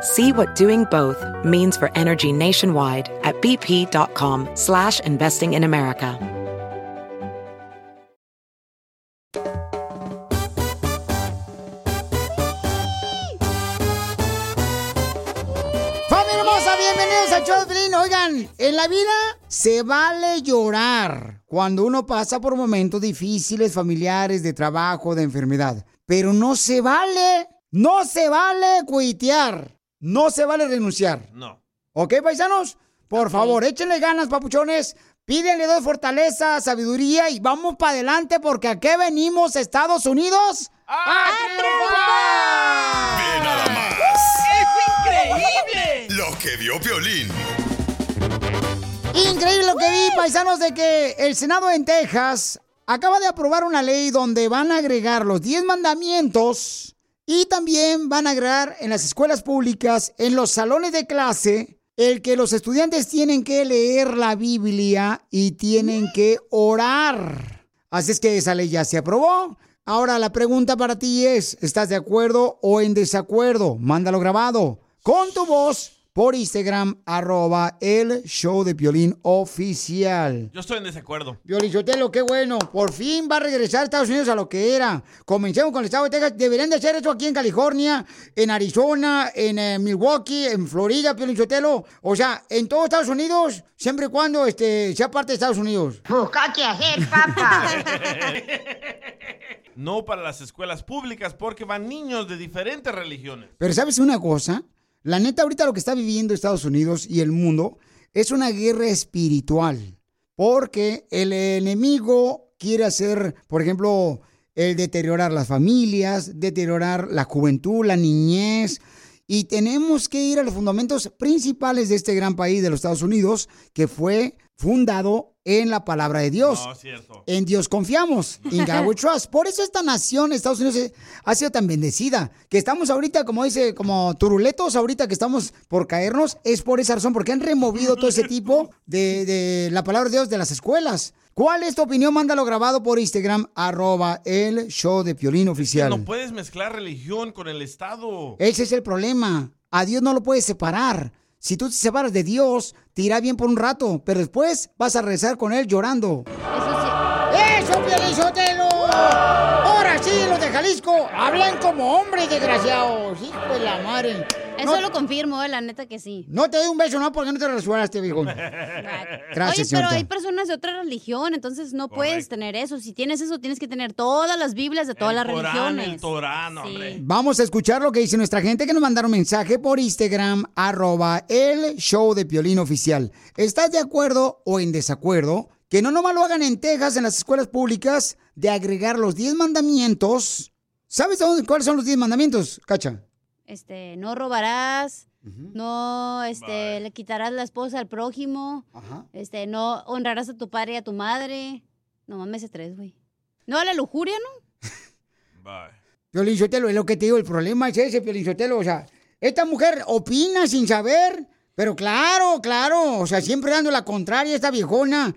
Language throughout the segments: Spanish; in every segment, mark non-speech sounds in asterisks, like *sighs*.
See what doing both means for energy nationwide at bp.com slash investing in America. ¡Familia hermosa! Bienvenidos de Pelín. Oigan, en la vida se vale llorar cuando uno pasa por momentos difíciles, familiares, de trabajo, de enfermedad. Pero no se vale, no se vale cuitear. No se vale renunciar. No. ¿Ok, paisanos? Por favor, échenle ganas, papuchones. Pídenle dos fortaleza, sabiduría y vamos para adelante porque aquí venimos, Estados Unidos, a, Ve nada más. ¡Es increíble! Lo que vio Piolín. Increíble lo que vi, paisanos, de que el Senado en Texas acaba de aprobar una ley donde van a agregar los 10 mandamientos y también van a agregar en las escuelas públicas, en los salones de clase, el que los estudiantes tienen que leer la Biblia y tienen que orar. Así es que esa ley ya se aprobó. Ahora la pregunta para ti es, ¿estás de acuerdo o en desacuerdo? Mándalo grabado con tu voz por Instagram, arroba el show de Piolín oficial. Yo estoy en desacuerdo. Piolín Sotelo, qué bueno. Por fin va a regresar a Estados Unidos a lo que era. Comencemos con el estado de Texas. Deberían de hacer eso aquí en California, en Arizona, en eh, Milwaukee, en Florida, Piolín Sotelo. O sea, en todos Estados Unidos, siempre y cuando este, sea parte de Estados Unidos. Busca qué hacer, papá. *laughs* No para las escuelas públicas porque van niños de diferentes religiones. Pero ¿sabes una cosa? La neta, ahorita lo que está viviendo Estados Unidos y el mundo es una guerra espiritual. Porque el enemigo quiere hacer, por ejemplo, el deteriorar las familias, deteriorar la juventud, la niñez. Y tenemos que ir a los fundamentos principales de este gran país de los Estados Unidos, que fue fundado en la palabra de Dios. No, es cierto. En Dios confiamos. In God we *laughs* trust. Por eso esta nación, Estados Unidos, ha sido tan bendecida. Que estamos ahorita, como dice, como turuletos, ahorita que estamos por caernos, es por esa razón, porque han removido todo ese tipo de, de la palabra de Dios de las escuelas. ¿Cuál es tu opinión? Mándalo grabado por Instagram, arroba el show de Piolín oficial. No puedes mezclar religión con el Estado. Ese es el problema. A Dios no lo puedes separar. Si tú te separas de Dios, te irá bien por un rato, pero después vas a rezar con Él llorando. ¡Eso, Piolizotelo! Ahora sí, los de Jalisco hablan como hombres desgraciados. Hijo de la madre. Eso No- lo confirmo, eh, la neta que sí. No te doy un beso, no, porque no te rasuraste, viejo. *laughs* Gracias, Oye, pero hay personas de otra religión, entonces no puedes tener eso. Si tienes eso, tienes que tener todas las Biblias de todas las Corán, religiones. el Torán, hombre. Vamos a escuchar lo que dice nuestra gente que nos mandaron mensaje por Instagram, arroba el show de Piolín oficial. ¿Estás de acuerdo o en desacuerdo? Que no nomás lo hagan en Texas, en las escuelas públicas, de agregar los 10 mandamientos. ¿Sabes dónde- cuáles son los 10 mandamientos, Cacha? Este, no robarás, no, este, le quitarás la esposa al prójimo, este, no honrarás a tu padre y a tu madre. No mames, ese tres, güey. No a la lujuria, ¿no? *laughs* Sotelo, es lo que te digo, el problema es ese, Piolín Sotelo. O sea, esta mujer opina sin saber, pero claro, claro, o sea, siempre dando la contraria a esta viejona.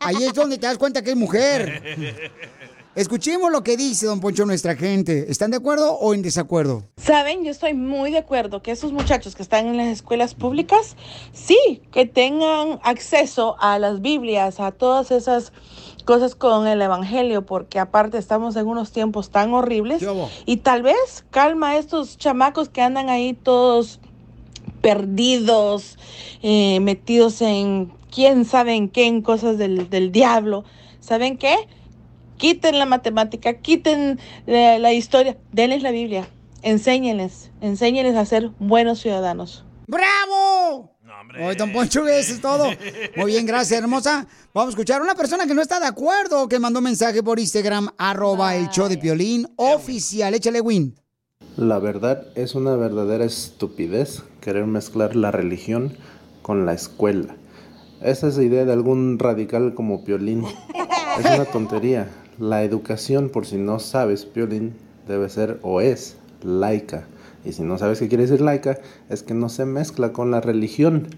Ahí es donde te das cuenta que es mujer. *laughs* Escuchemos lo que dice don Poncho nuestra gente. ¿Están de acuerdo o en desacuerdo? Saben, yo estoy muy de acuerdo que esos muchachos que están en las escuelas públicas, sí, que tengan acceso a las Biblias, a todas esas cosas con el Evangelio, porque aparte estamos en unos tiempos tan horribles y tal vez calma a estos chamacos que andan ahí todos perdidos, eh, metidos en quién sabe en qué, en cosas del, del diablo. ¿saben qué? Quiten la matemática, quiten la, la historia, denles la Biblia, enséñenles, enséñenles a ser buenos ciudadanos. ¡Bravo! Oye, don Poncho, eso es todo. Muy bien, gracias, hermosa. Vamos a escuchar a una persona que no está de acuerdo, que mandó mensaje por Instagram, arroba el show de Piolín oficial. Échale, Win. La verdad es una verdadera estupidez querer mezclar la religión con la escuela. Esa es la idea de algún radical como Piolín. Es una tontería. La educación, por si no sabes, Piolín, debe ser o es laica. Y si no sabes qué quiere decir laica, es que no se mezcla con la religión.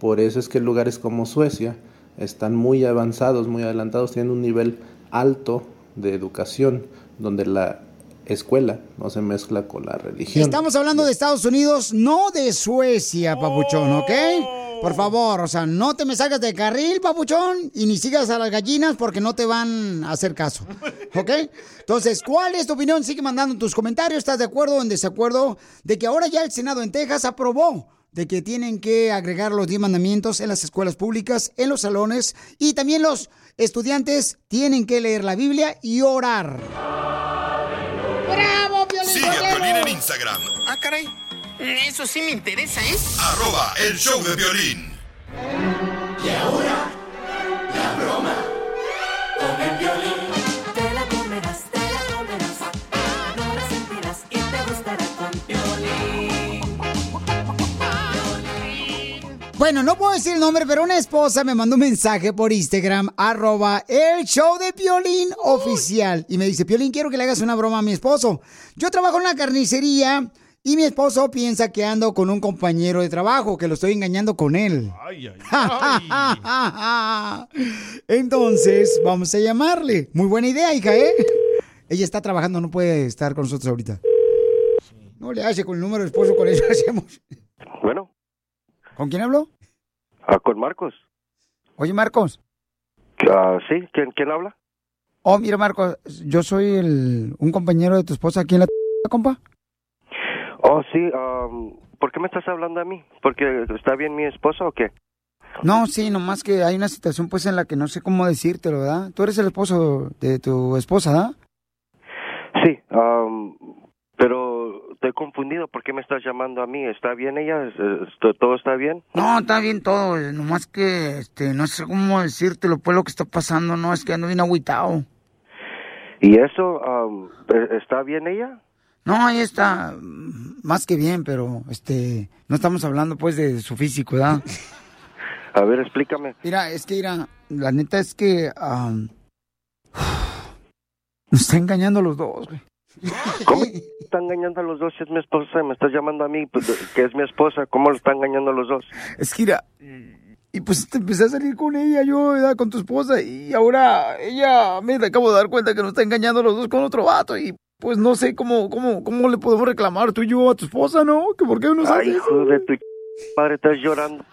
Por eso es que lugares como Suecia están muy avanzados, muy adelantados, tienen un nivel alto de educación, donde la escuela no se mezcla con la religión. Estamos hablando de Estados Unidos, no de Suecia, papuchón, ¿ok? Por favor, o sea, no te me salgas de carril, papuchón, y ni sigas a las gallinas porque no te van a hacer caso, *laughs* ¿ok? Entonces, ¿cuál es tu opinión? Sigue mandando tus comentarios. ¿Estás de acuerdo o en desacuerdo de que ahora ya el Senado en Texas aprobó de que tienen que agregar los 10 mandamientos en las escuelas públicas, en los salones, y también los estudiantes tienen que leer la Biblia y orar? ¡Bravo, Piolín Sigue a! Piolín en Instagram. Ah, caray. Eso sí me interesa, ¿eh? Arroba el show de violín. Y ahora, la broma con el violín. Te la comerás, te la comerás. No la sentirás y te gustará con violín. Bueno, no puedo decir el nombre, pero una esposa me mandó un mensaje por Instagram, arroba el show de Piolín oficial. Y me dice, Piolín, quiero que le hagas una broma a mi esposo. Yo trabajo en una carnicería y mi esposo piensa que ando con un compañero de trabajo, que lo estoy engañando con él. *laughs* Entonces, vamos a llamarle. Muy buena idea, hija, ¿eh? Ella está trabajando, no puede estar con nosotros ahorita. No le hace con el número de esposo, con eso *laughs* hacemos. Bueno, ¿Con quién hablo? ah, con Marcos. Oye, Marcos. Ah, sí, ¿quién, quién habla? Oh, mira, Marcos, yo soy el, un compañero de tu esposa aquí en la compa. Oh, sí, am, ¿por qué me estás hablando a mí? ¿Porque está bien mi esposa o qué? No, sí, nomás que hay una situación pues en la que no sé cómo decírtelo, ¿verdad? Tú eres el esposo de tu esposa, ¿verdad? Sí, am, pero estoy confundido. ¿Por qué me estás llamando a mí? ¿Está bien ella? ¿Es- es- ¿Todo está bien? No, está bien todo, nomás que este, no sé cómo decírtelo, pues lo que está pasando, no, es que ando bien agüitado. ¿Y eso? am, ¿e- ¿Está bien ella? No, ahí está mm, más que bien, pero este, no estamos hablando pues de su físico, ¿verdad? *laughs* A ver, explícame. Mira, es que, mira, la neta es que am, *sighs* nos está engañando a los dos, güey. *laughs* ¿Cómo está engañando a los dos si es mi esposa? Me estás llamando a mí, pues, que es mi esposa. ¿Cómo lo está engañando a los dos? Es que, mira, y pues te empecé a salir con ella, yo, ¿verdad? con tu esposa, y ahora ella me acabo de dar cuenta que nos está engañando a los dos con otro vato, y pues no sé cómo, cómo, cómo le podemos reclamar tú y yo a tu esposa, ¿no? Que por qué nos Ay, hace eso? hijo de tu madre, estás llorando.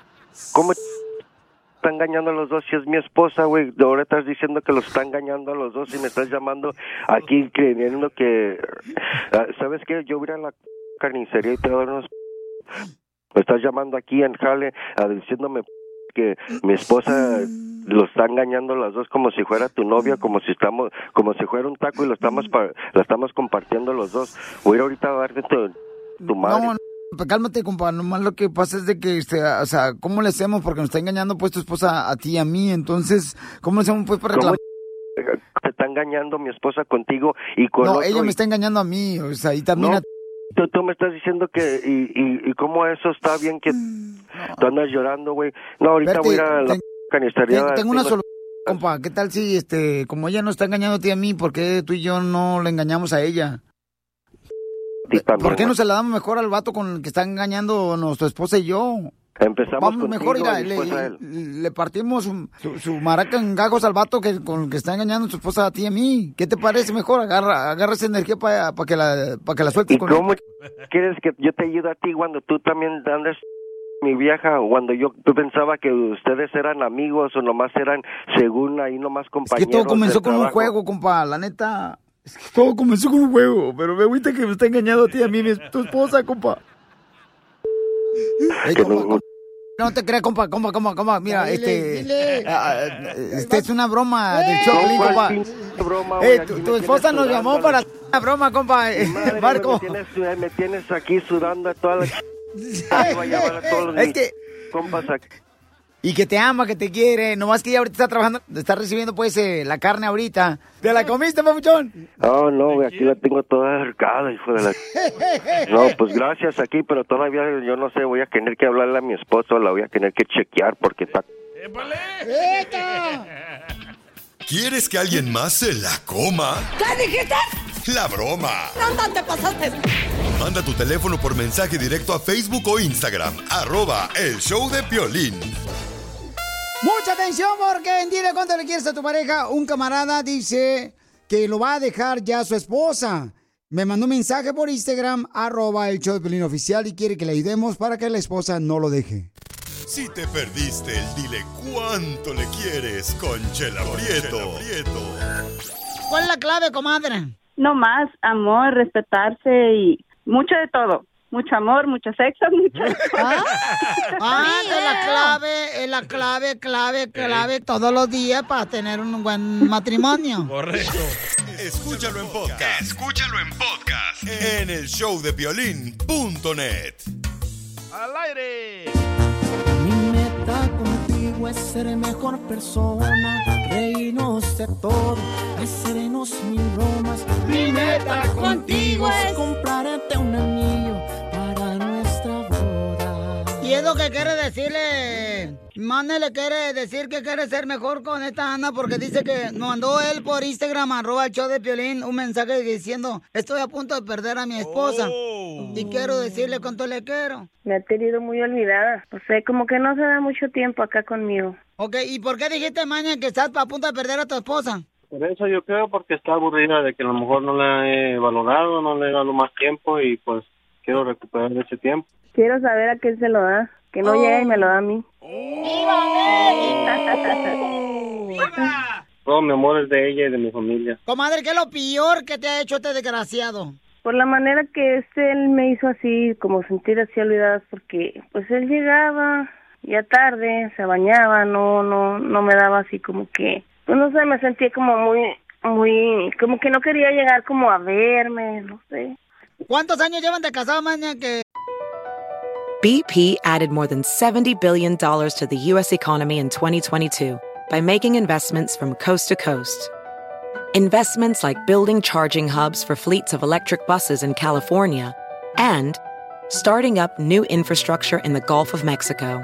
¿Cómo está engañando a los dos si es mi esposa, güey? Ahora estás diciendo que los está engañando a los dos y me estás llamando aquí creyendo que... Ah, ¿Sabes qué? Yo voy a la carnicería y te voy a dar unos... Me estás llamando aquí en Jale ah, diciéndome que mi esposa lo está engañando las dos como si fuera tu novia, como si estamos, como si fuera un taco y lo estamos, pa- lo estamos compartiendo los dos. Voy a ir ahorita a darte tu, tu madre. No, no, cálmate, compa, nomás lo que pasa es de que, este, o sea, ¿cómo le hacemos? Porque nos está engañando pues tu esposa a ti y a mí, entonces, ¿cómo le hacemos pues para ¿Cómo reclamar? te está engañando mi esposa contigo y con No, otro ella y- me está engañando a mí, o sea, y también No, a tú, tú me estás diciendo que y, y, y cómo eso está bien que tú andas llorando, güey. No, ahorita Verte, voy a ir a la canistería. Tengo, una solución, compa. ¿Qué tal si, este, como ella nos está engañando a ti a mí, ¿por qué tú y yo no le engañamos a ella? ¿Por qué no se la damos mejor al vato con el que está engañando nuestra esposa y yo? Empezamos Vamos contigo mejor, mira, le, le partimos su, su- su maraca en gagos al vato que, con el que está engañando a tu esposa a ti y a mí. ¿Qué te parece mejor? Agarra, agarra esa energía para que, la, pa' que la sueltes ¿Y con cómo él. quieres que yo te ayude a ti cuando tú también andas mi vieja, cuando yo yo pensaba que ustedes eran amigos o nomás eran, según ahí nomás Es que compañeros todo comenzó con un trabajo? juego, compa, la neta. Es que todo comenzó con un juego, pero me agüita que me está engañando a ti a mí, mi, tu esposa, compa. Ey, Que compa, no- No te creas, compa, compa, compa, compa. Mira, Dile, este. dile. ah, este es una broma del show, No, Piolín, ¿cuál compa. broma, güey? Eh, tu, tu esposa nos llamó para una broma, compa. Madre, *laughs* Marco. Me tienes, me tienes aquí sudando toda la... Ay, *laughs* voy a llamar a todos Es que- compas aquí. Y que te ama, que te quiere. Nomás que ella ahorita está trabajando, está recibiendo pues eh, la carne ahorita. ¿Te la comiste, papuchón? Oh, no, güey, aquí la tengo toda arcada, hijo de la... *laughs* No, pues gracias aquí, pero todavía yo no sé, voy a tener que hablarle a mi esposo, la voy a tener que chequear porque está... *laughs* ¿Quieres que alguien más se la coma? ¿Qué dijiste? *laughs* La broma. ¿Dónde te pasaste? Manda tu teléfono por mensaje directo a Facebook o Instagram. Arroba el show de Piolín. Mucha atención porque en Dile cuánto le quieres a tu pareja. Un camarada dice que lo va a dejar ya su esposa. Me mandó un mensaje por Instagram, arroba el show de Pelín oficial y quiere que le ayudemos para que la esposa no lo deje. Si te perdiste el dile cuánto le quieres con Chela Prieto. ¿Cuál es la clave, comadre? No más, amor, respetarse y mucho de todo. Mucho amor, mucho sexo, *laughs* mucho... *laughs* Ah, es la clave, es la clave, clave, clave todos los días para tener un buen matrimonio. *laughs* Correcto. Escúchalo en podcast. Escúchalo en podcast. En el show de Piolín.net. ¡Al aire! Ser mejor persona, reírnos de todo, hacernos mil bromas. Mi meta contigo es comprarte un anillo para nuestra boda. Y es lo que quiere decirle. Mane le quiere decir que quiere ser mejor con esta Ana porque dice que nos mandó él por Instagram, arroba el show de Piolín, un mensaje diciendo, estoy a punto de perder a mi esposa. Y quiero decirle cuánto le quiero. Me ha tenido muy olvidada. O sea, como que no se da mucho tiempo acá conmigo. Ok, ¿y por qué dijiste, Maña, que estás a punto de perder a tu esposa? Por eso yo creo, porque está aburrida de que a lo mejor no la he valorado, no le he dado más tiempo y pues quiero recuperar ese tiempo. Quiero saber a quién se lo da. Que no Oh. llega y me lo da a mí. Todo mi amor es de ella y de mi familia. Comadre, ¿qué es lo peor que te ha hecho este desgraciado? Por la manera que este, él me hizo así, como sentir así olvidadas, porque pues él llegaba ya tarde, se bañaba, no, no, no me daba así como que, pues no sé, me sentía como muy, muy, como que no quería llegar como a verme, no sé. ¿Cuántos años llevan de casado, Maña, que BP added more than $70 billion to the U.S. economy in 2022 by making investments from coast to coast. Investments like building charging hubs for fleets of electric buses in California and starting up new infrastructure in the Gulf of Mexico.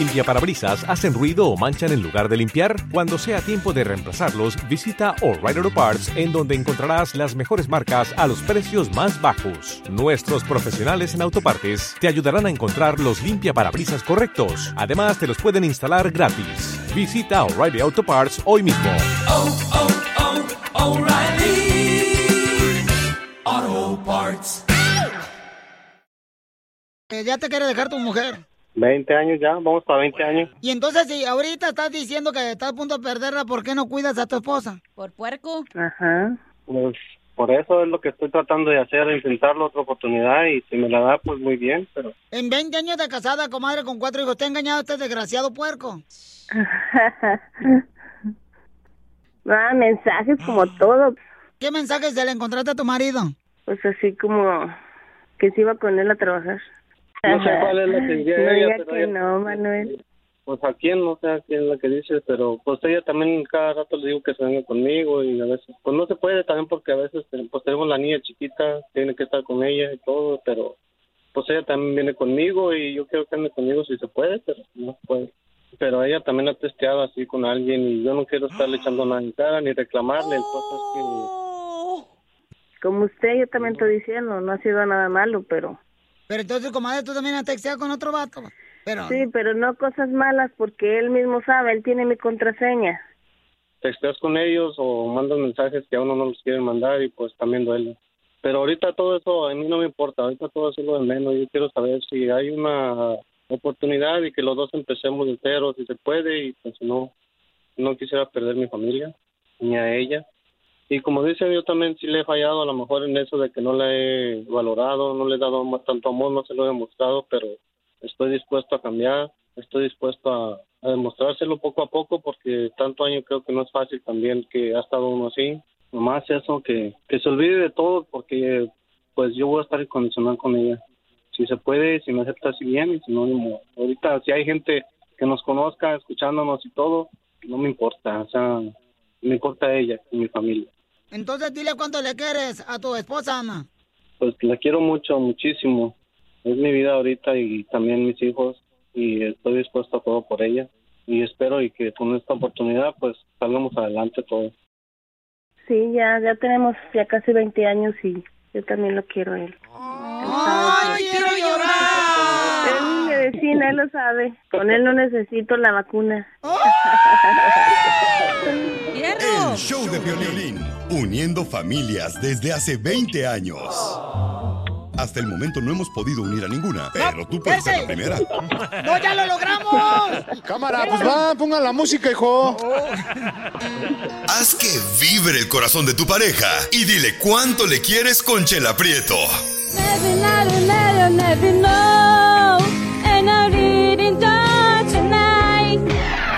Limpiaparabrisas hacen ruido o manchan en lugar de limpiar? Cuando sea tiempo de reemplazarlos, visita O'Reilly Auto Parts en donde encontrarás las mejores marcas a los precios más bajos. Nuestros profesionales en autopartes te ayudarán a encontrar los limpiaparabrisas correctos. Además, te los pueden instalar gratis. Visita O'Reilly Auto Parts hoy mismo. Auto Parts. que ya te quiere dejar tu mujer? 20 años ya, vamos para 20 años. Y entonces, si ahorita estás diciendo que estás a punto de perderla, ¿por qué no cuidas a tu esposa? Por puerco. Ajá. Pues por eso es lo que estoy tratando de hacer, intentarlo otra oportunidad y si me la da, pues muy bien, pero En 20 años de casada, comadre, con cuatro hijos, ¿te ha engañado este desgraciado puerco? *laughs* Ah, mensajes como todo. ¿Qué mensajes se le encontraste a tu marido? Pues así como que se iba con él a trabajar. No sé cuál es la que dice No ella, diga pero que ella- no, Manuel. pues a quién, no sé a quién es la que dice, pero pues ella también cada rato le digo que se venga conmigo y a veces, pues no se puede también porque a veces pues tenemos la niña chiquita, tiene que estar con ella y todo, pero pues ella también viene conmigo y yo quiero que ande conmigo si se puede, pero no se puede. Pero ella también ha testeado así con alguien y yo no quiero estarle echando nada en cara ni reclamarle, el caso es que Como usted, yo también estoy diciendo, no ha sido nada malo, pero... Pero entonces, comadre, tú también has texteado con otro vato. Pero, Sí, pero no cosas malas porque él mismo sabe, él tiene mi contraseña. texteas con ellos o mandas mensajes que a uno no los quieren mandar y pues también duele. Pero ahorita todo eso a mí no me importa, ahorita todo eso es lo de menos. Yo quiero saber si hay una oportunidad y que los dos empecemos de cero, si se puede, y pues no, no quisiera perder mi familia, ni a ella. Y como dice, yo también sí le he fallado a lo mejor en eso de que no la he valorado, no le he dado más tanto amor, no se lo he demostrado, pero estoy dispuesto a cambiar, estoy dispuesto a, demostrárselo poco a poco porque tanto año creo que no es fácil también que ha estado uno así. Nomás eso, que, que se olvide de todo porque pues yo voy a estar incondicional con ella. Si se puede, si me acepta así bien y si no. Ahorita si hay gente que nos conozca, escuchándonos y todo, no me importa, o sea, me importa ella y mi familia. Entonces dile cuánto le quieres a tu esposa, Ana. Pues la quiero mucho, muchísimo. Es mi vida ahorita y también mis hijos y estoy dispuesto a todo por ella. Y espero y que con esta oportunidad pues salgamos adelante todos. Sí, ya, ya tenemos ya casi 20 años y yo también lo quiero a él. ¡Ay, quiero llorar! Es mi medicina, él lo sabe. Con él no necesito la vacuna. Uniendo familias desde hace 20 años. Hasta el momento no hemos podido unir a ninguna, pero tú puedes ser la primera. ¡No, ya lo logramos! Cámara, pues va, pongan la música, hijo. Haz que vibre el corazón de tu pareja y dile cuánto le quieres con Chela Prieto. Never, never, never,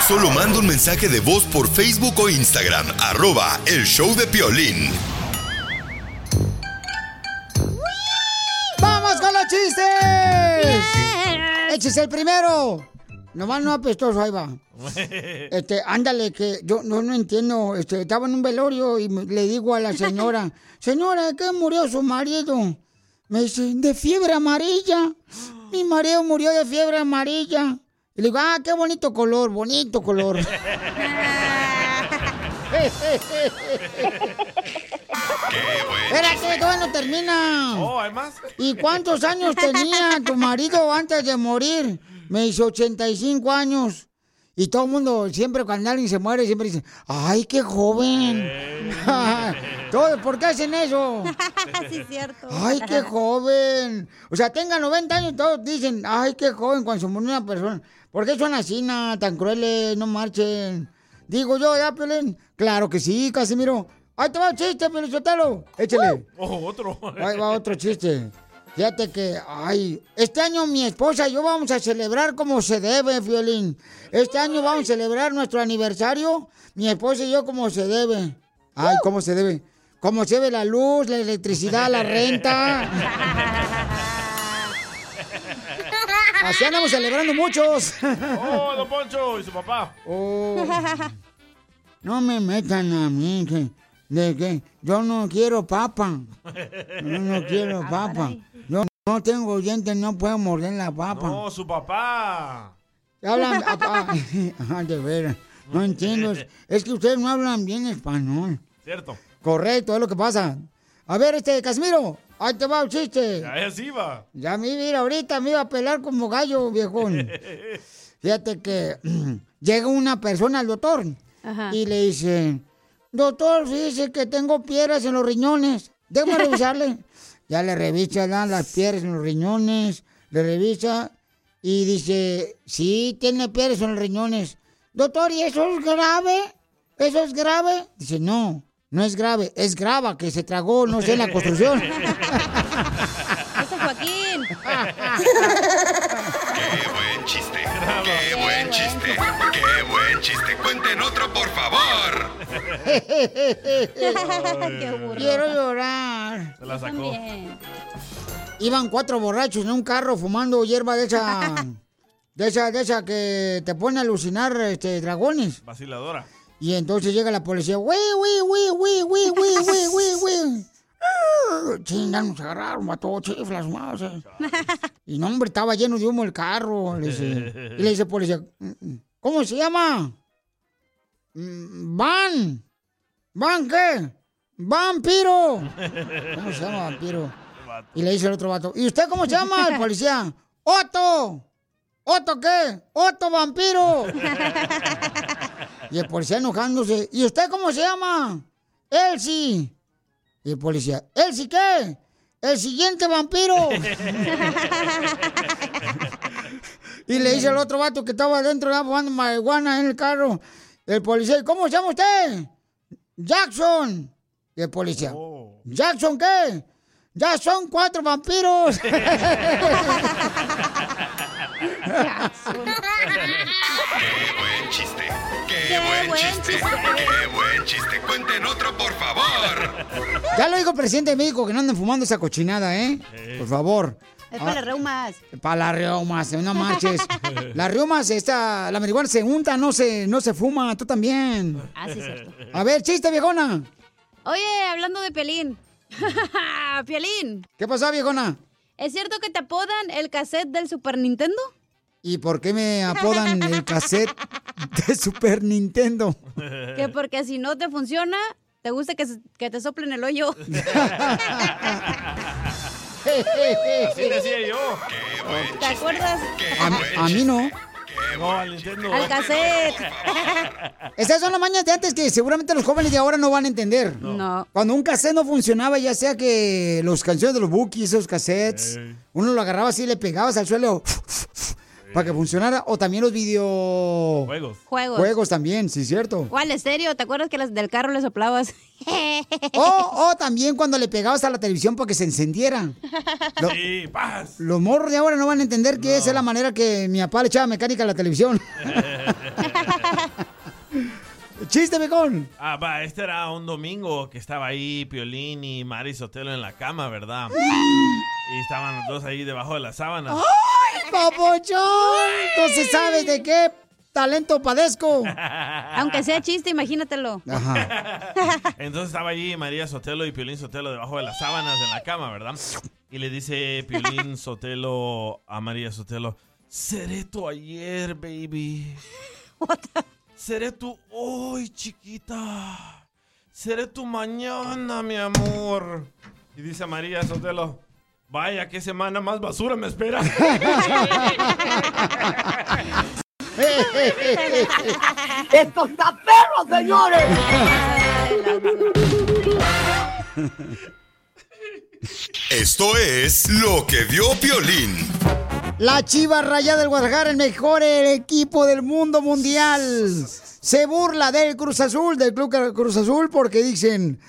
Solo manda un mensaje de voz por Facebook o Instagram, arroba el show de Piolín. ¡Vamos con los chistes! ¡Échese el primero! Nomás no apestoso, ahí va. *laughs* Este, ándale, que yo no, no entiendo. Este, estaba en un velorio y me- le digo a la *laughs* señora, señora, ¿de qué murió su marido? Me dice, de fiebre amarilla. Mi marido murió de fiebre amarilla. Y le digo, ah, qué bonito color, bonito color. *laughs* Espérate, todavía no termina. Oh, ¿hay más? ¿Y cuántos años tenía tu marido antes de morir? Me dice 85 años. Y todo el mundo, siempre cuando alguien se muere, siempre dice, ¡ay, qué joven! *laughs* Todo, ¿Por qué hacen eso? *laughs* sí, cierto. ¡Ay, qué joven! O sea, tenga 90 años, todos dicen, ¡ay, qué joven! Cuando se murió una persona. ¿Por qué son así, na, tan crueles? No marchen. Digo yo, ¿ya, Pelén? Claro que sí, Casimiro. Ahí te va el chiste, Pelizotelo. Échale. Oh, otro. Ahí va otro chiste. Fíjate que, ay, este año mi esposa y yo vamos a celebrar como se debe, Violín. Este año vamos a celebrar nuestro aniversario, mi esposa y yo como se debe. Ay, ¿cómo se debe? Como se debe la luz, la electricidad, la renta. Así andamos celebrando muchos. Oh, don Poncho y su papá. Oh. No me metan a mí, que, de que yo no quiero papa. Yo no *laughs* quiero papa. Yo no tengo dientes, no puedo morder la papa. No, su papá. Hablan, *laughs* ah, ah, de veras, no entiendo. *laughs* Es, que ustedes no hablan bien español. Cierto. Correcto, es lo que pasa. A ver, este, Casimiro, ahí te va un chiste. Ya es iba. Ya me iba a ir ahorita, me iba a pelar como gallo, viejón. Fíjate que *clears throat* llega una persona al doctor y le dice, doctor, dice que tengo piedras en los riñones. Déjame revisarle. *laughs* ya le revisa ¿verdad? las piedras en los riñones, le revisa y dice, sí, tiene piedras en los riñones. Doctor, ¿y eso es grave? ¿Eso es grave? Dice, no, no es grave, es grava que se tragó, no sé, en la construcción. *laughs* ¡Ese Joaquín! *laughs* ¡Qué buen chiste! ¡Qué buen chiste! ¡Qué buen chiste! ¡Cuenten otro, por favor! *laughs* Quiero llorar. Se la sacó. Iban cuatro borrachos en un carro fumando hierba de esa, *laughs* de esa, de esa que te pone a alucinar este, dragones. Vaciladora. Y entonces llega la policía, ¡Uy, uy, uy, uy, uy, uy, uy, uy, uy! Chingan, nos agarraron, mató chiflas más. *laughs* eh. Y no, hombre, estaba lleno de humo el carro. le dice. *laughs* y le dice el policía, ¿cómo se llama? "Mm, Van. ¿Van qué? Vampiro. ¿Cómo se llama vampiro? Y le dice el otro vato, ¿y usted cómo se llama? El policía, *laughs* ¡Otto! ¿Otto qué? ¡Otto vampiro! y el policía enojándose, ¿y usted cómo se llama? Elsie. Y el policía, ¿él sí qué? El siguiente vampiro. *laughs* y le dice al otro vato que estaba adentro ya fumando marihuana en el carro. El policía, "¿Y ¿cómo se llama usted? Jackson. Y el policía, ¿Jackson qué? Ya son cuatro vampiros. *laughs* *laughs* ¡Qué buen chiste! ¡Qué, buen, chiste! ¡Qué buen chiste! ¡Cuenten otro, por favor! ya lo dijo el presidente de México que no anden fumando esa cochinada, ¿eh? Por favor. Es para las reumas. Para las reumas, no marches. Las reumas, esta, la marihuana se unta, no se, no se fuma, tú también. Ah, sí, cierto. A ver, chiste, viejona. Oye, hablando de Pelín. *laughs* Piolín. ¿Qué pasó, viejona? ¿Es cierto que te apodan el cassette del Super Nintendo? ¿Y por qué me apodan el cassette de Super Nintendo? Que porque si no te funciona, te gusta que, que te soplen el hoyo. *laughs* Así decía yo. ¿Te acuerdas? A, a mí no. No, al Nintendo. Al cassette. *laughs* Esas son las mañas de antes que seguramente los jóvenes de ahora no van a entender. No. Cuando un cassette no funcionaba, ya sea que los canciones de los bookies, esos cassettes, uno lo agarraba así y le pegabas al suelo para que funcionara. O también los video... Juegos. Juegos. Juegos también, sí, cierto. ¿Cuál estéreo? ¿Te acuerdas que las del carro le soplabas? *laughs* O, o también cuando le pegabas a la televisión para que se encendiera. Lo- Sí, paz. Los morros de ahora no van a entender que esa es la manera que mi papá le echaba mecánica a la televisión. *laughs* *laughs* ¡Chiste, becón! Ah, va, este era un domingo que estaba ahí Piolín y Mari Sotelo en la cama, ¿verdad? Y estaban los dos ahí debajo de las sábanas. ¡Ay, papuchón! Entonces sabes de qué talento padezco. *laughs* Aunque sea chiste, imagínatelo. *laughs* Entonces estaba allí María Sotelo y Piolín Sotelo debajo de las sábanas en la cama, ¿verdad? Y le dice Piolín *laughs* Sotelo a María Sotelo, seré tu ayer, baby. Seré tu hoy, chiquita. Seré tu mañana, mi amor. Y dice María Sotelo, vaya, qué semana más basura me espera. *laughs* ¡Esto está perro, señores! Esto es lo que vio Piolín. La Chiva Rayada del Guadalajara, el mejor equipo del mundo mundial. Se burla del Cruz Azul, del Club Cruz Azul, porque dicen,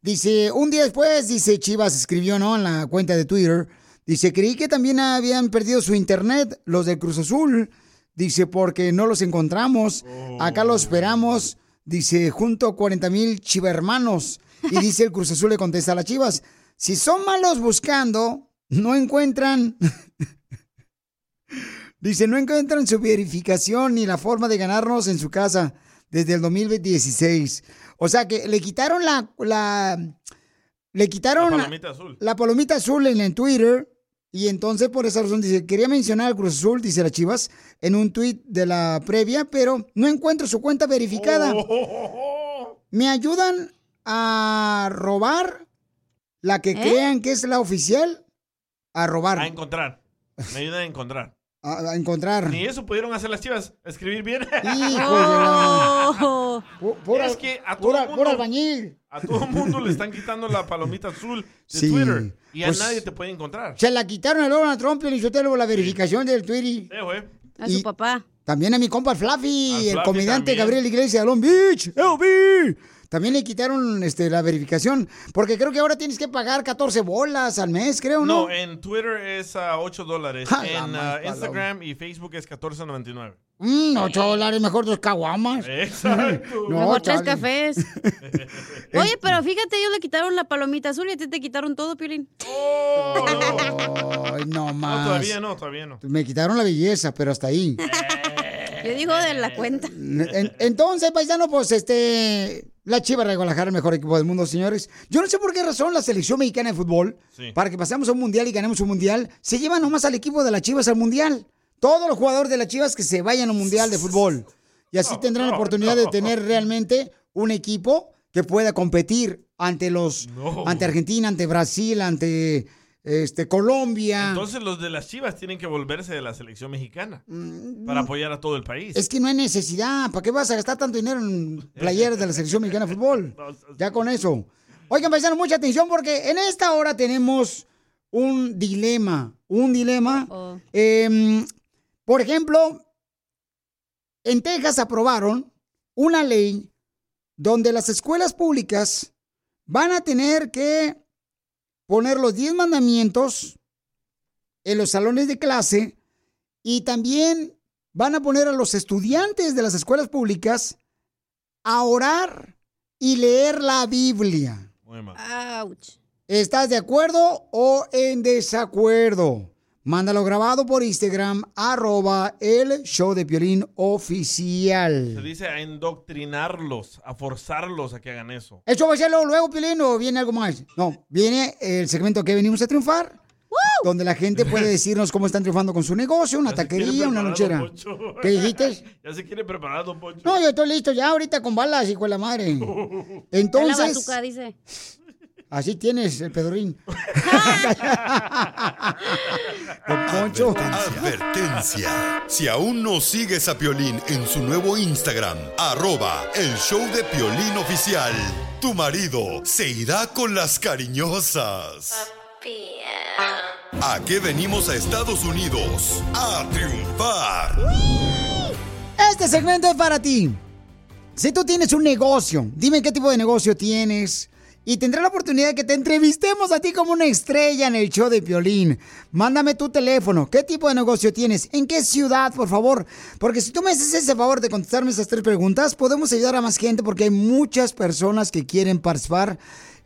dice, un día después, dice Chivas, escribió, ¿no? En la cuenta de Twitter, dice, creí que también habían perdido su internet los del Cruz Azul. Dice, porque no los encontramos. Acá los esperamos. Dice, junto a 40 mil chivermanos. Y dice el Cruz Azul le contesta a las Chivas, si son malos buscando, no encuentran Dice, no encuentran su verificación ni la forma de ganarnos en su casa desde el 2016. O sea que le quitaron la... la le quitaron La palomita azul. la palomita azul en el Twitter. Y entonces por esa razón dice, quería mencionar al Cruz Azul, dice la Chivas, en un tweet de la previa, pero no encuentro su cuenta verificada. ¿Me ayudan a robar la que ¿Eh? crean que es la oficial? A robar. A encontrar. Me ayuda a encontrar. A, a encontrar. Ni eso pudieron hacer las chivas, escribir bien. Hijo de la- es que a todo pura- mundo, pura albañil. A todo mundo le están quitando la palomita azul de Sí. Twitter. Y a Pues- nadie te puede encontrar. Se la quitaron a Donald Trump y yo tengo la verificación del Twitter. Sí, güey. A su papá. También a mi compa Fluffy, el Fluffy comediante también. Gabriel Iglesias de Long Beach. LB. También le quitaron este, la verificación. Porque creo que ahora tienes que pagar 14 bolas al mes, creo, ¿no? No, en Twitter es a 8 dólares. Ja, la En más ah. Instagram y Facebook es 14.99. Mm, 8 dólares, mejor dos caguamas. Exacto. *laughs* No, Mejor tres cafés. *laughs* Oye, pero fíjate, ellos le quitaron la palomita azul y a ti te quitaron todo, Piolín. Ay, no más. No, todavía no, todavía no. Me quitaron la belleza, pero hasta ahí. *laughs* Yo digo de la cuenta. En- entonces, paisano, pues este. La Chiva de Guadalajara, el mejor equipo del mundo, señores. Yo no sé por qué razón la selección mexicana de fútbol, Sí. para que pasemos a un mundial y ganemos un mundial, se lleva nomás al equipo de las Chivas al mundial. Todos los jugadores de las Chivas que se vayan a un mundial de fútbol. Y así tendrán la oportunidad de tener realmente un equipo que pueda competir ante los. Ante Argentina, ante Brasil, ante este, Colombia. Entonces los de las chivas tienen que volverse de la selección mexicana para apoyar a todo el país. Mm, Es que no hay necesidad. ¿Para qué vas a gastar tanto dinero en playeras de la selección mexicana de fútbol? *laughs* Ya con eso. Oigan, paisanos, mucha atención porque en esta hora tenemos un dilema. Un dilema. Em, por ejemplo, en Texas aprobaron una ley donde las escuelas públicas van a tener que poner los 10 mandamientos en los salones de clase y también van a poner a los estudiantes de las escuelas públicas a orar y leer la Biblia. Ouch. ¿Estás de acuerdo o en desacuerdo? Mándalo grabado por Instagram, arroba el show de Piolín oficial. Se dice a indoctrinarlos, a forzarlos a que hagan eso. ¿Eso va a ser luego, luego, Piolín, o viene algo más? No, viene el segmento que venimos a triunfar, donde la gente puede *laughs* decirnos cómo están triunfando con su negocio, una taquería, una lonchera. ¿Qué dijiste? Ya se quiere preparar, don *laughs* Poncho. No, yo estoy listo ya ahorita con balas y con la madre. *laughs* La Entonces, bazooka, dice. Así tienes el pedrín. *laughs* Don Poncho. Advertencia. Si aún no sigues a Piolín en su nuevo Instagram, arroba el show de Piolín oficial, tu marido se irá con las cariñosas. ¿A qué venimos a Estados Unidos? A triunfar. Este segmento es para ti. Si tú tienes un negocio, dime qué tipo de negocio tienes. Y tendré la oportunidad de que te entrevistemos a ti como una estrella en el show de Piolín. Mándame tu teléfono. ¿Qué tipo de negocio tienes? ¿En qué ciudad, por favor? Porque si tú me haces ese favor de contestarme esas tres preguntas, podemos ayudar a más gente porque hay muchas personas que quieren participar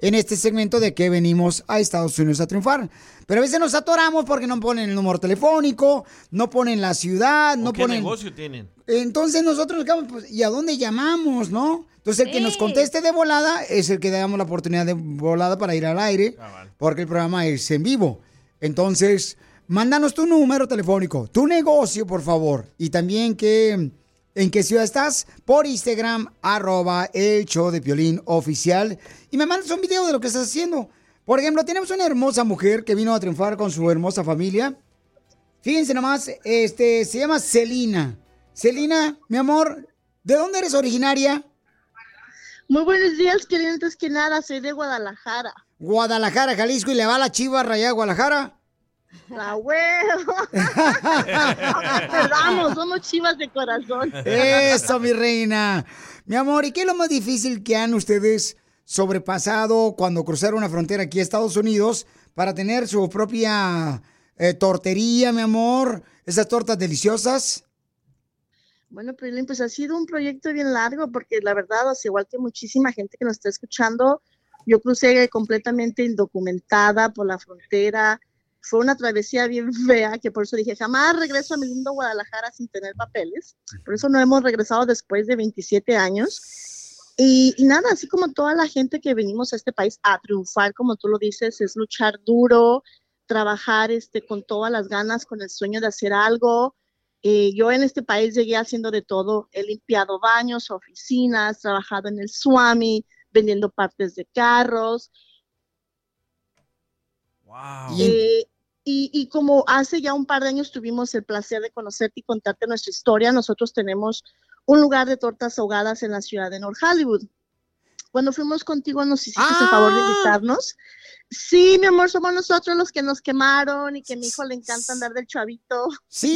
en este segmento de que venimos a Estados Unidos a triunfar. Pero a veces nos atoramos porque no ponen el número telefónico, no ponen la ciudad, no ¿O ¿Qué ponen... negocio tienen? Entonces nosotros nos quedamos, pues, ¿y a dónde llamamos, no? Entonces el que nos conteste de volada es el que le damos la oportunidad de volada para ir al aire, porque el programa es en vivo. Entonces, mándanos tu número telefónico, tu negocio, por favor, y también que en qué ciudad estás por Instagram, arroba el show de Piolín oficial, y me mandas un video de lo que estás haciendo. Por ejemplo, tenemos una hermosa mujer que vino a triunfar con su hermosa familia. Fíjense nomás, este, se llama Celina. Celina, mi amor, ¿de dónde eres originaria? Muy buenos días, querido. Antes que nada, soy de Guadalajara. Guadalajara, Jalisco, y le va la chiva rayada a Guadalajara. La huevo. *laughs* Perdamos, somos chivas de corazón. Eso, mi reina. Mi amor, ¿y qué es lo más difícil que han ustedes sobrepasado cuando cruzaron una frontera aquí a Estados Unidos para tener su propia eh, tortería, mi amor? Esas tortas deliciosas. Bueno, Piolín, pues ha sido un proyecto bien largo porque la verdad, sea, igual que muchísima gente que nos está escuchando, yo crucé completamente indocumentada por la frontera. Fue una travesía bien *laughs* fea que por eso dije, jamás regreso a mi lindo Guadalajara sin tener papeles. Por eso no hemos regresado después de 27 años. Y, y nada, así como toda la gente que venimos a este país a triunfar, como tú lo dices, es luchar duro, trabajar este, con todas las ganas, con el sueño de hacer algo. Eh, yo en este país llegué haciendo de todo. He limpiado baños, oficinas, trabajado en el Swami, vendiendo partes de carros. Eh, y, como hace ya un par de años tuvimos el placer de conocerte y contarte nuestra historia, nosotros tenemos un lugar de tortas ahogadas en la ciudad de North Hollywood. Cuando fuimos contigo nos hiciste el favor de invitarnos. Sí, mi amor, somos nosotros los que nos quemaron y que a mi hijo le encanta andar del chavito. Sí,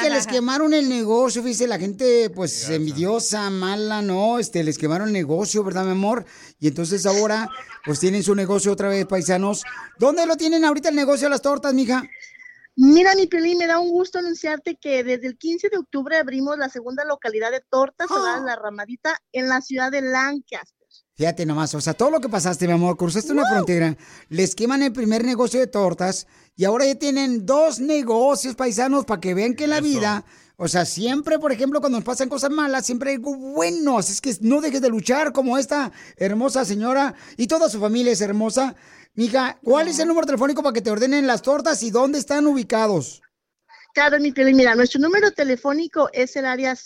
que les quemaron el negocio, fíjese, la gente pues envidiosa, mala, ¿no? Este, les quemaron el negocio, ¿verdad, mi amor? Y entonces ahora pues tienen su negocio otra vez, paisanos. ¿Dónde lo tienen ahorita el negocio de las tortas, mija? Mira, mi Pelín, me da un gusto anunciarte que desde el 15 de octubre abrimos la segunda localidad de tortas ahogadas La Ramadita en la ciudad de Lancaster. Fíjate nomás, o sea, todo lo que pasaste, mi amor, cruzaste una frontera, les queman el primer negocio de tortas y ahora ya tienen dos negocios paisanos para que vean que en la vida, o sea, siempre, por ejemplo, cuando nos pasan cosas malas, siempre hay algo bueno, así es que no dejes de luchar como esta hermosa señora y toda su familia es hermosa. Mija, ¿cuál es el número telefónico para que te ordenen las tortas y dónde están ubicados? Claro, mi mira, nuestro número telefónico es el área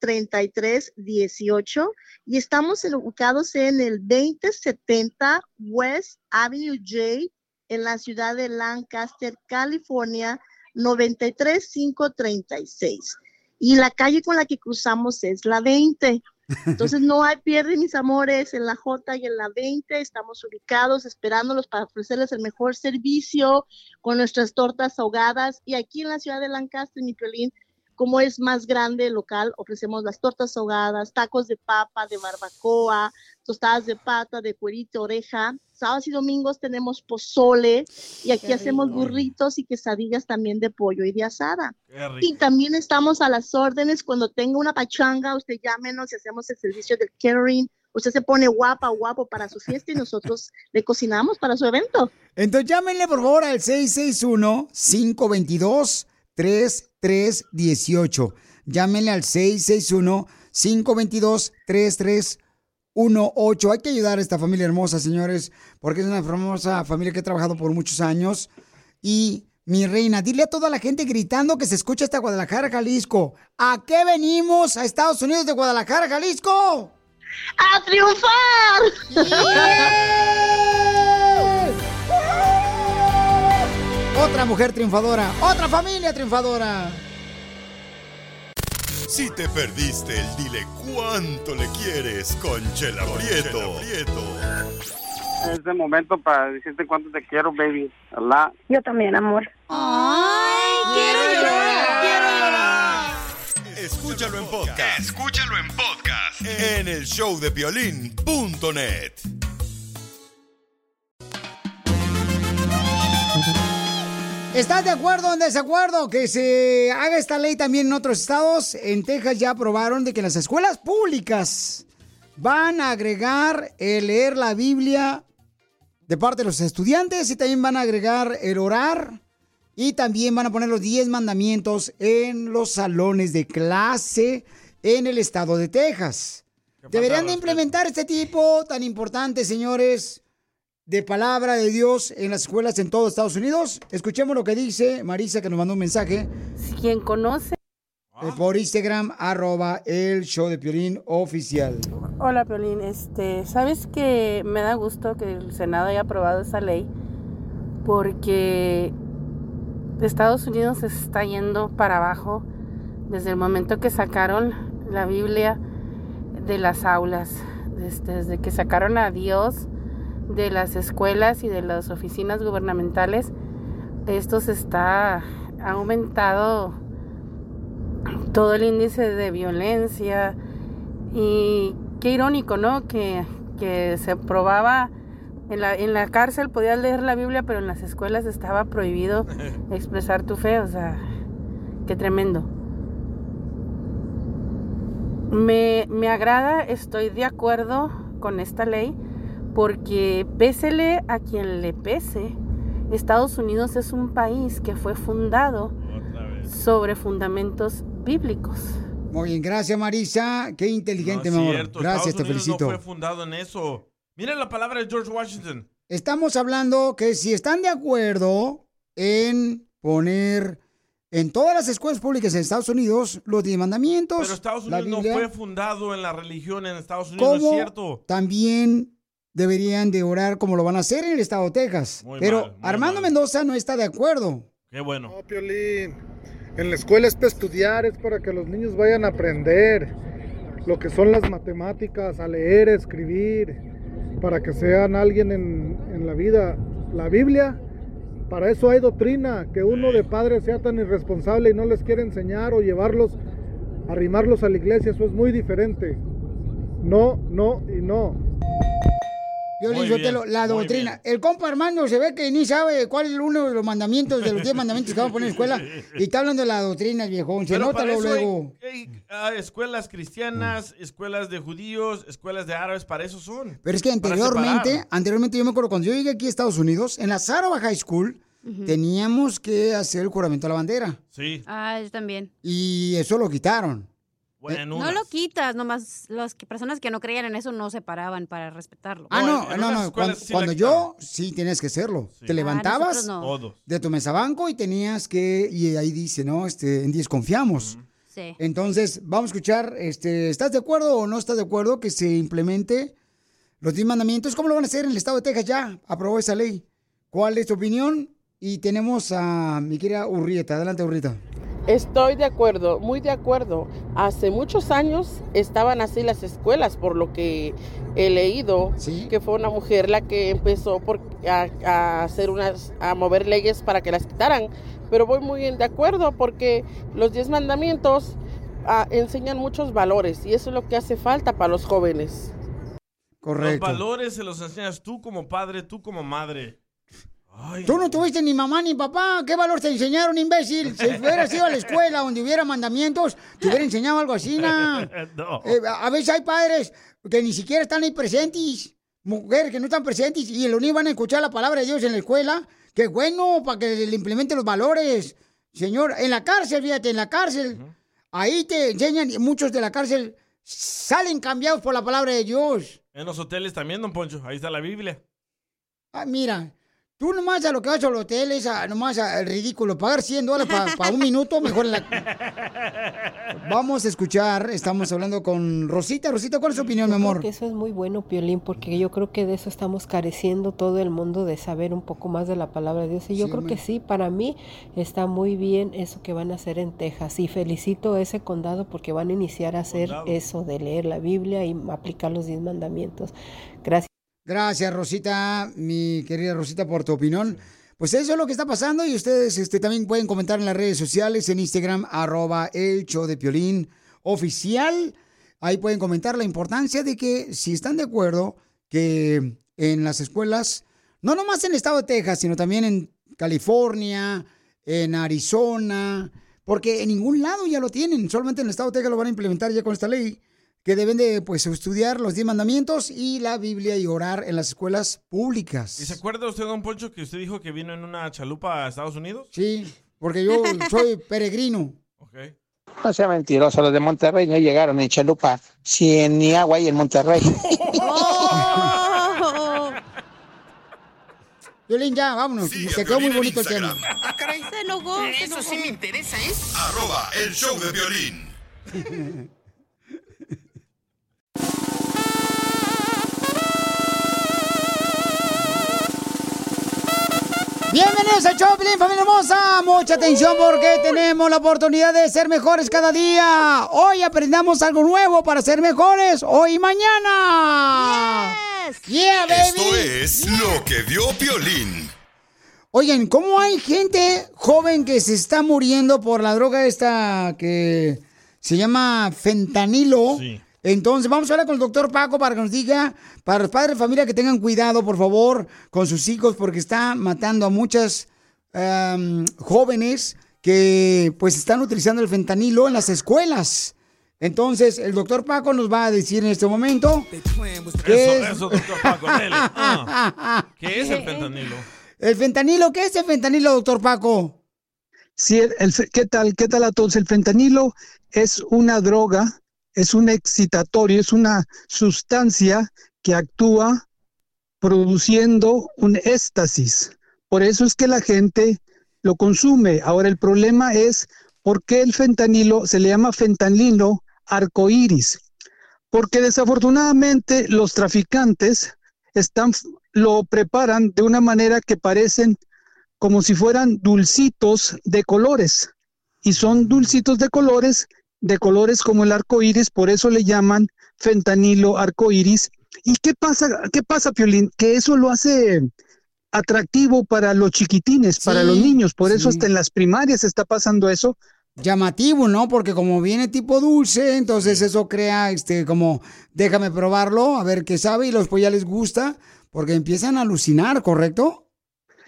661-522-3318 y estamos ubicados en el 2070 West Avenue J en la ciudad de Lancaster, California, 93536. Y la calle con la que cruzamos es la 20. Entonces no hay pierde, mis amores, en la J y en la 20 estamos ubicados esperándolos para ofrecerles el mejor servicio con nuestras tortas ahogadas y aquí en la ciudad de Lancaster, mi como es más grande el local, ofrecemos las tortas ahogadas, tacos de papa, de barbacoa, tostadas de pata, de cuerito, oreja. Sábados y domingos tenemos pozole y aquí Qué hacemos rico. burritos y quesadillas también de pollo y de asada. Y también estamos a las órdenes cuando tenga una pachanga, usted llámenos y hacemos el servicio del catering. Usted se pone guapa, guapo para su fiesta y nosotros le cocinamos para su evento. Entonces llámenle por favor al 661-522-3318. Llámenle al 661-522-3318. Hay que ayudar a esta familia hermosa, señores, porque es una hermosa familia que ha trabajado por muchos años. Y mi reina, dile a toda la gente gritando que se escucha hasta Guadalajara, Jalisco. ¿A qué venimos a Estados Unidos de Guadalajara, Jalisco? ¡A triunfar! Otra mujer triunfadora, otra familia triunfadora. Si te perdiste el dile cuánto le quieres con Chela Prieto. Es el momento para decirte cuánto te quiero, baby. Allah. Yo también, amor. ¡Ay, quiero llorar! ¡Quiero llorar! Escúchalo en podcast. Escúchalo en podcast. En el show ¿Estás de acuerdo o en desacuerdo que se haga esta ley también en otros estados? En Texas ya aprobaron de que las escuelas públicas van a agregar el leer la Biblia de parte de los estudiantes y también van a agregar el orar y también van a poner los 10 mandamientos en los salones de clase en el estado de Texas. Deberían de implementar este tipo tan importante, señores, de palabra de Dios en las escuelas en todo Estados Unidos. Escuchemos lo que dice Marisa, que nos mandó un mensaje. Quien conoce. eh, Por Instagram, arroba el show de Piolín oficial. Hola, Piolín. Este, ¿sabes que me da gusto que el Senado haya aprobado esa ley? Porque Estados Unidos se está yendo para abajo desde el momento que sacaron la Biblia de las aulas, desde, desde que sacaron a Dios de las escuelas y de las oficinas gubernamentales. Esto se está ha aumentado todo el índice de violencia y qué irónico, ¿no? Que, que se probaba en la, en la cárcel podías leer la Biblia, pero en las escuelas estaba prohibido *laughs* expresar tu fe, o sea, qué tremendo. Me, me agrada, estoy de acuerdo con esta ley, porque pésele a quien le pese, Estados Unidos es un país que fue fundado sobre fundamentos bíblicos. Muy bien, gracias Marisa. Qué inteligente, No mi amor. cierto, Gracias, te Estados Unidos felicito. no fue fundado en eso. Mira la palabra de George Washington. Estamos hablando que si están de acuerdo en poner en todas las escuelas públicas en Estados Unidos los diez mandamientos, Pero Estados la Unidos no fue fundado en la religión en Estados Unidos, ¿no es ¿cómo cierto? también deberían de orar como lo van a hacer en el estado de Texas. Muy Pero mal, muy Armando Mendoza no está de acuerdo. Qué bueno. Piolín. En la escuela es para estudiar, es para que los niños vayan a aprender lo que son las matemáticas, a leer, a escribir, para que sean alguien en, en la vida. La Biblia, para eso hay doctrina, que uno de padre sea tan irresponsable y no les quiere enseñar o llevarlos, arrimarlos a la iglesia, eso es muy diferente. No, no y no. Bien, la doctrina. El compa Armando se ve que ni sabe cuál es uno de los mandamientos, de los 10 *laughs* mandamientos que vamos a poner en la escuela. Y está hablando de la doctrina, viejón. Se Pero nota para luego. eso hay- luego. hay, ah, escuelas cristianas, escuelas de judíos, escuelas de árabes, para eso son. Pero es que anteriormente, anteriormente yo me acuerdo, cuando yo llegué aquí a Estados Unidos, en la Sarova High School, teníamos que hacer el juramento a la bandera. Sí. Ah, yo también. Y eso lo quitaron. No lo quitas, nomás las que, personas que no creían en eso no se paraban para respetarlo. Ah, no, no, no. Cuando, cuando yo, sí, tenías que hacerlo. Te Ah, levantabas nosotros no. Todos. de tu mesa banco y tenías que, y ahí dice, ¿no? Este, en 10 confiamos. Sí. Entonces, vamos a escuchar, este, ¿estás de acuerdo o no estás de acuerdo que se implemente los 10 mandamientos? ¿Cómo lo van a hacer en el estado de Texas? Ya aprobó esa ley. ¿Cuál es tu opinión? Y tenemos a mi querida Urrieta. Adelante, Urrieta. Estoy de acuerdo, muy de acuerdo. Hace muchos años estaban así las escuelas, por lo que he leído, que fue una mujer la que empezó por, a, a hacer unas, a mover leyes para que las quitaran. Pero voy muy de acuerdo porque los diez mandamientos ah, enseñan muchos valores y eso es lo que hace falta para los jóvenes. Los valores se los enseñas tú como padre, tú como madre. Tú no tuviste ni mamá ni papá. ¿Qué valor te enseñaron, imbécil? Si *laughs* hubieras ido a la escuela donde hubiera mandamientos, te hubiera enseñado algo así, ¿no? *laughs* No. Eh, a veces hay padres que ni siquiera están ahí presentes, mujeres que no están presentes y el único van a escuchar la palabra de Dios en la escuela. Qué bueno para que le implemente los valores. Señor, en la cárcel, fíjate, en la cárcel, ahí te enseñan y muchos de la cárcel salen cambiados por la palabra de Dios. En los hoteles también, don Poncho. Ahí está la Biblia. Ah, mira, tú nomás a lo que vas al hotel es a, nomás al ridículo. Pagar 100 dólares para un minuto, mejor en la... *laughs* Vamos a escuchar, estamos hablando con Rosita. Rosita, ¿cuál es tu opinión, mi Yo creo amor? que eso es muy bueno, Piolín, porque yo creo que de eso estamos careciendo todo el mundo de saber un poco más de la palabra de Dios. Y yo Sí, creo que sí, para mí está muy bien eso que van a hacer en Texas. Y felicito a ese condado porque van a iniciar a hacer eso de leer la Biblia y aplicar los diez mandamientos. Gracias. Gracias, Rosita, mi querida Rosita, por tu opinión. Pues eso es lo que está pasando y ustedes este, también pueden comentar en las redes sociales, en Instagram, arroba el show de Piolín oficial. Ahí pueden comentar la importancia de que si están de acuerdo que en las escuelas, no nomás en el estado de Texas, sino también en California, en Arizona, porque en ningún lado ya lo tienen, solamente en el estado de Texas lo van a implementar ya con esta ley, que deben de pues estudiar los diez mandamientos y la Biblia y orar en las escuelas públicas. ¿Y se acuerda usted, don Poncho, que usted dijo que vino en una chalupa a Estados Unidos? Sí, porque yo *laughs* soy peregrino. No sea mentiroso, los de Monterrey no llegaron en chalupa, si en ni agua hay en Monterrey. *laughs* Violín, ya, vámonos. Se quedó muy bonito el tema. Ah, caray. Se enojó. Eso sí me interesa, ¿eh? Arroba el show de violín. *laughs* Bienvenidos al show, Piolín, familia hermosa. Mucha atención porque tenemos la oportunidad de ser mejores cada día. Hoy aprendamos algo nuevo para ser mejores hoy y mañana. Yeah, baby. Esto es lo que vio Piolín. Oigan, ¿cómo hay gente joven que se está muriendo por la droga esta que se llama fentanilo? Entonces, vamos a hablar con el doctor Paco para que nos diga, para los padres de familia, que tengan cuidado, por favor, con sus hijos, porque está matando a muchas jóvenes que pues están utilizando el fentanilo en las escuelas. Entonces, el doctor Paco nos va a decir en este momento qué Eso, es- eso, doctor Paco, dele. *laughs* Ah. ¿Qué es el fentanilo? El fentanilo, ¿qué es el fentanilo, doctor Paco? Sí, el- ¿qué tal? ¿Qué tal a todos? El fentanilo es una droga, es un excitatorio, es una sustancia que actúa produciendo un éxtasis. Por eso es que la gente lo consume. Ahora, el problema es por qué el fentanilo se le llama fentanilo arcoíris. Porque desafortunadamente los traficantes están, lo preparan de una manera que parecen como si fueran dulcitos de colores. Y son dulcitos de colores, de colores como el arco iris, por eso le llaman fentanilo arco iris. ¿Y qué pasa, qué pasa, Piolín? Que eso lo hace atractivo para los chiquitines, para los niños. Por eso hasta en las primarias está pasando eso. llamativo, ¿no? Porque como viene tipo dulce, entonces eso crea, este, como, déjame probarlo, a ver qué sabe, y después ya les gusta, porque empiezan a alucinar, ¿correcto?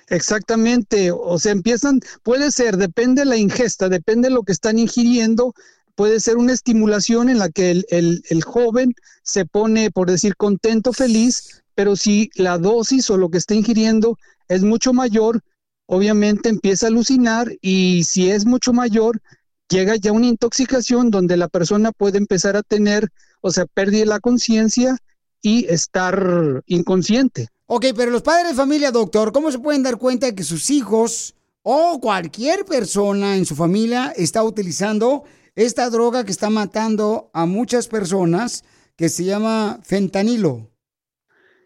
Exactamente, o sea, empiezan, puede ser, depende de la ingesta, depende de lo que están ingiriendo, puede ser una estimulación en la que el, el- joven se pone, por decir, contento, feliz, pero si la dosis o lo que está ingiriendo es mucho mayor, obviamente empieza a alucinar y si es mucho mayor, llega ya una intoxicación donde la persona puede empezar a tener, o sea, pérdida la conciencia y estar inconsciente. Ok, pero los padres de familia, doctor, ¿cómo se pueden dar cuenta de que sus hijos o cualquier persona en su familia está utilizando esta droga que está matando a muchas personas, que se llama fentanilo?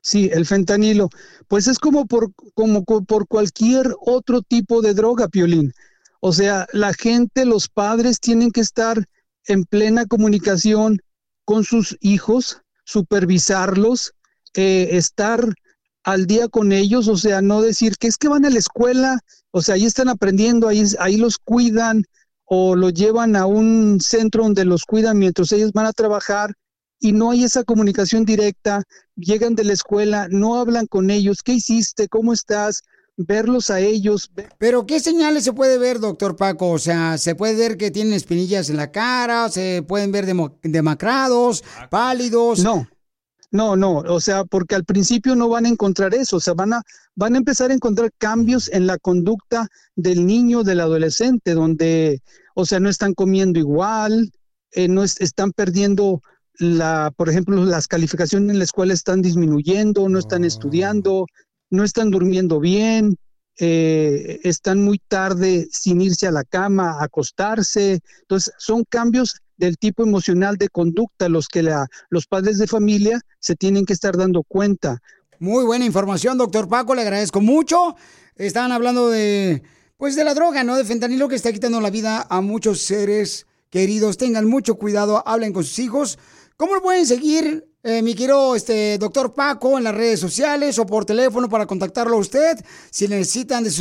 Sí, el fentanilo. Pues es como por, como co- por cualquier otro tipo de droga, Piolín. O sea, la gente, los padres tienen que estar en plena comunicación con sus hijos, supervisarlos, eh, estar al día con ellos, o sea, no decir que es que van a la escuela, o sea, ahí están aprendiendo, ahí, ahí los cuidan o los llevan a un centro donde los cuidan mientras ellos van a trabajar y no hay esa comunicación directa, llegan de la escuela, no hablan con ellos, ¿qué hiciste? ¿Cómo estás? Verlos a ellos. Pero ¿qué señales se puede ver, doctor Paco? O sea, se puede ver que tienen espinillas en la cara, se pueden ver demacrados, pálidos. No, no, no, o sea, porque al principio no van a encontrar eso, o sea, van a, van a empezar a encontrar cambios en la conducta del niño, del adolescente, donde, o sea, no están comiendo igual, eh, no es- están perdiendo la, por ejemplo, las calificaciones en la escuela están disminuyendo, no están estudiando, no están durmiendo bien, eh, están muy tarde sin irse a la cama, a acostarse. Entonces, son cambios del tipo emocional de conducta los que la- los padres de familia se tienen que estar dando cuenta. Muy buena información, doctor Paco, le agradezco mucho. Estaban hablando de, pues, de la droga, ¿no? De fentanilo que está quitando la vida a muchos seres queridos. Tengan mucho cuidado, hablen con sus hijos. ¿Cómo lo pueden seguir, eh, mi querido este, doctor Paco, en las redes sociales o por teléfono para contactarlo a usted si necesitan de su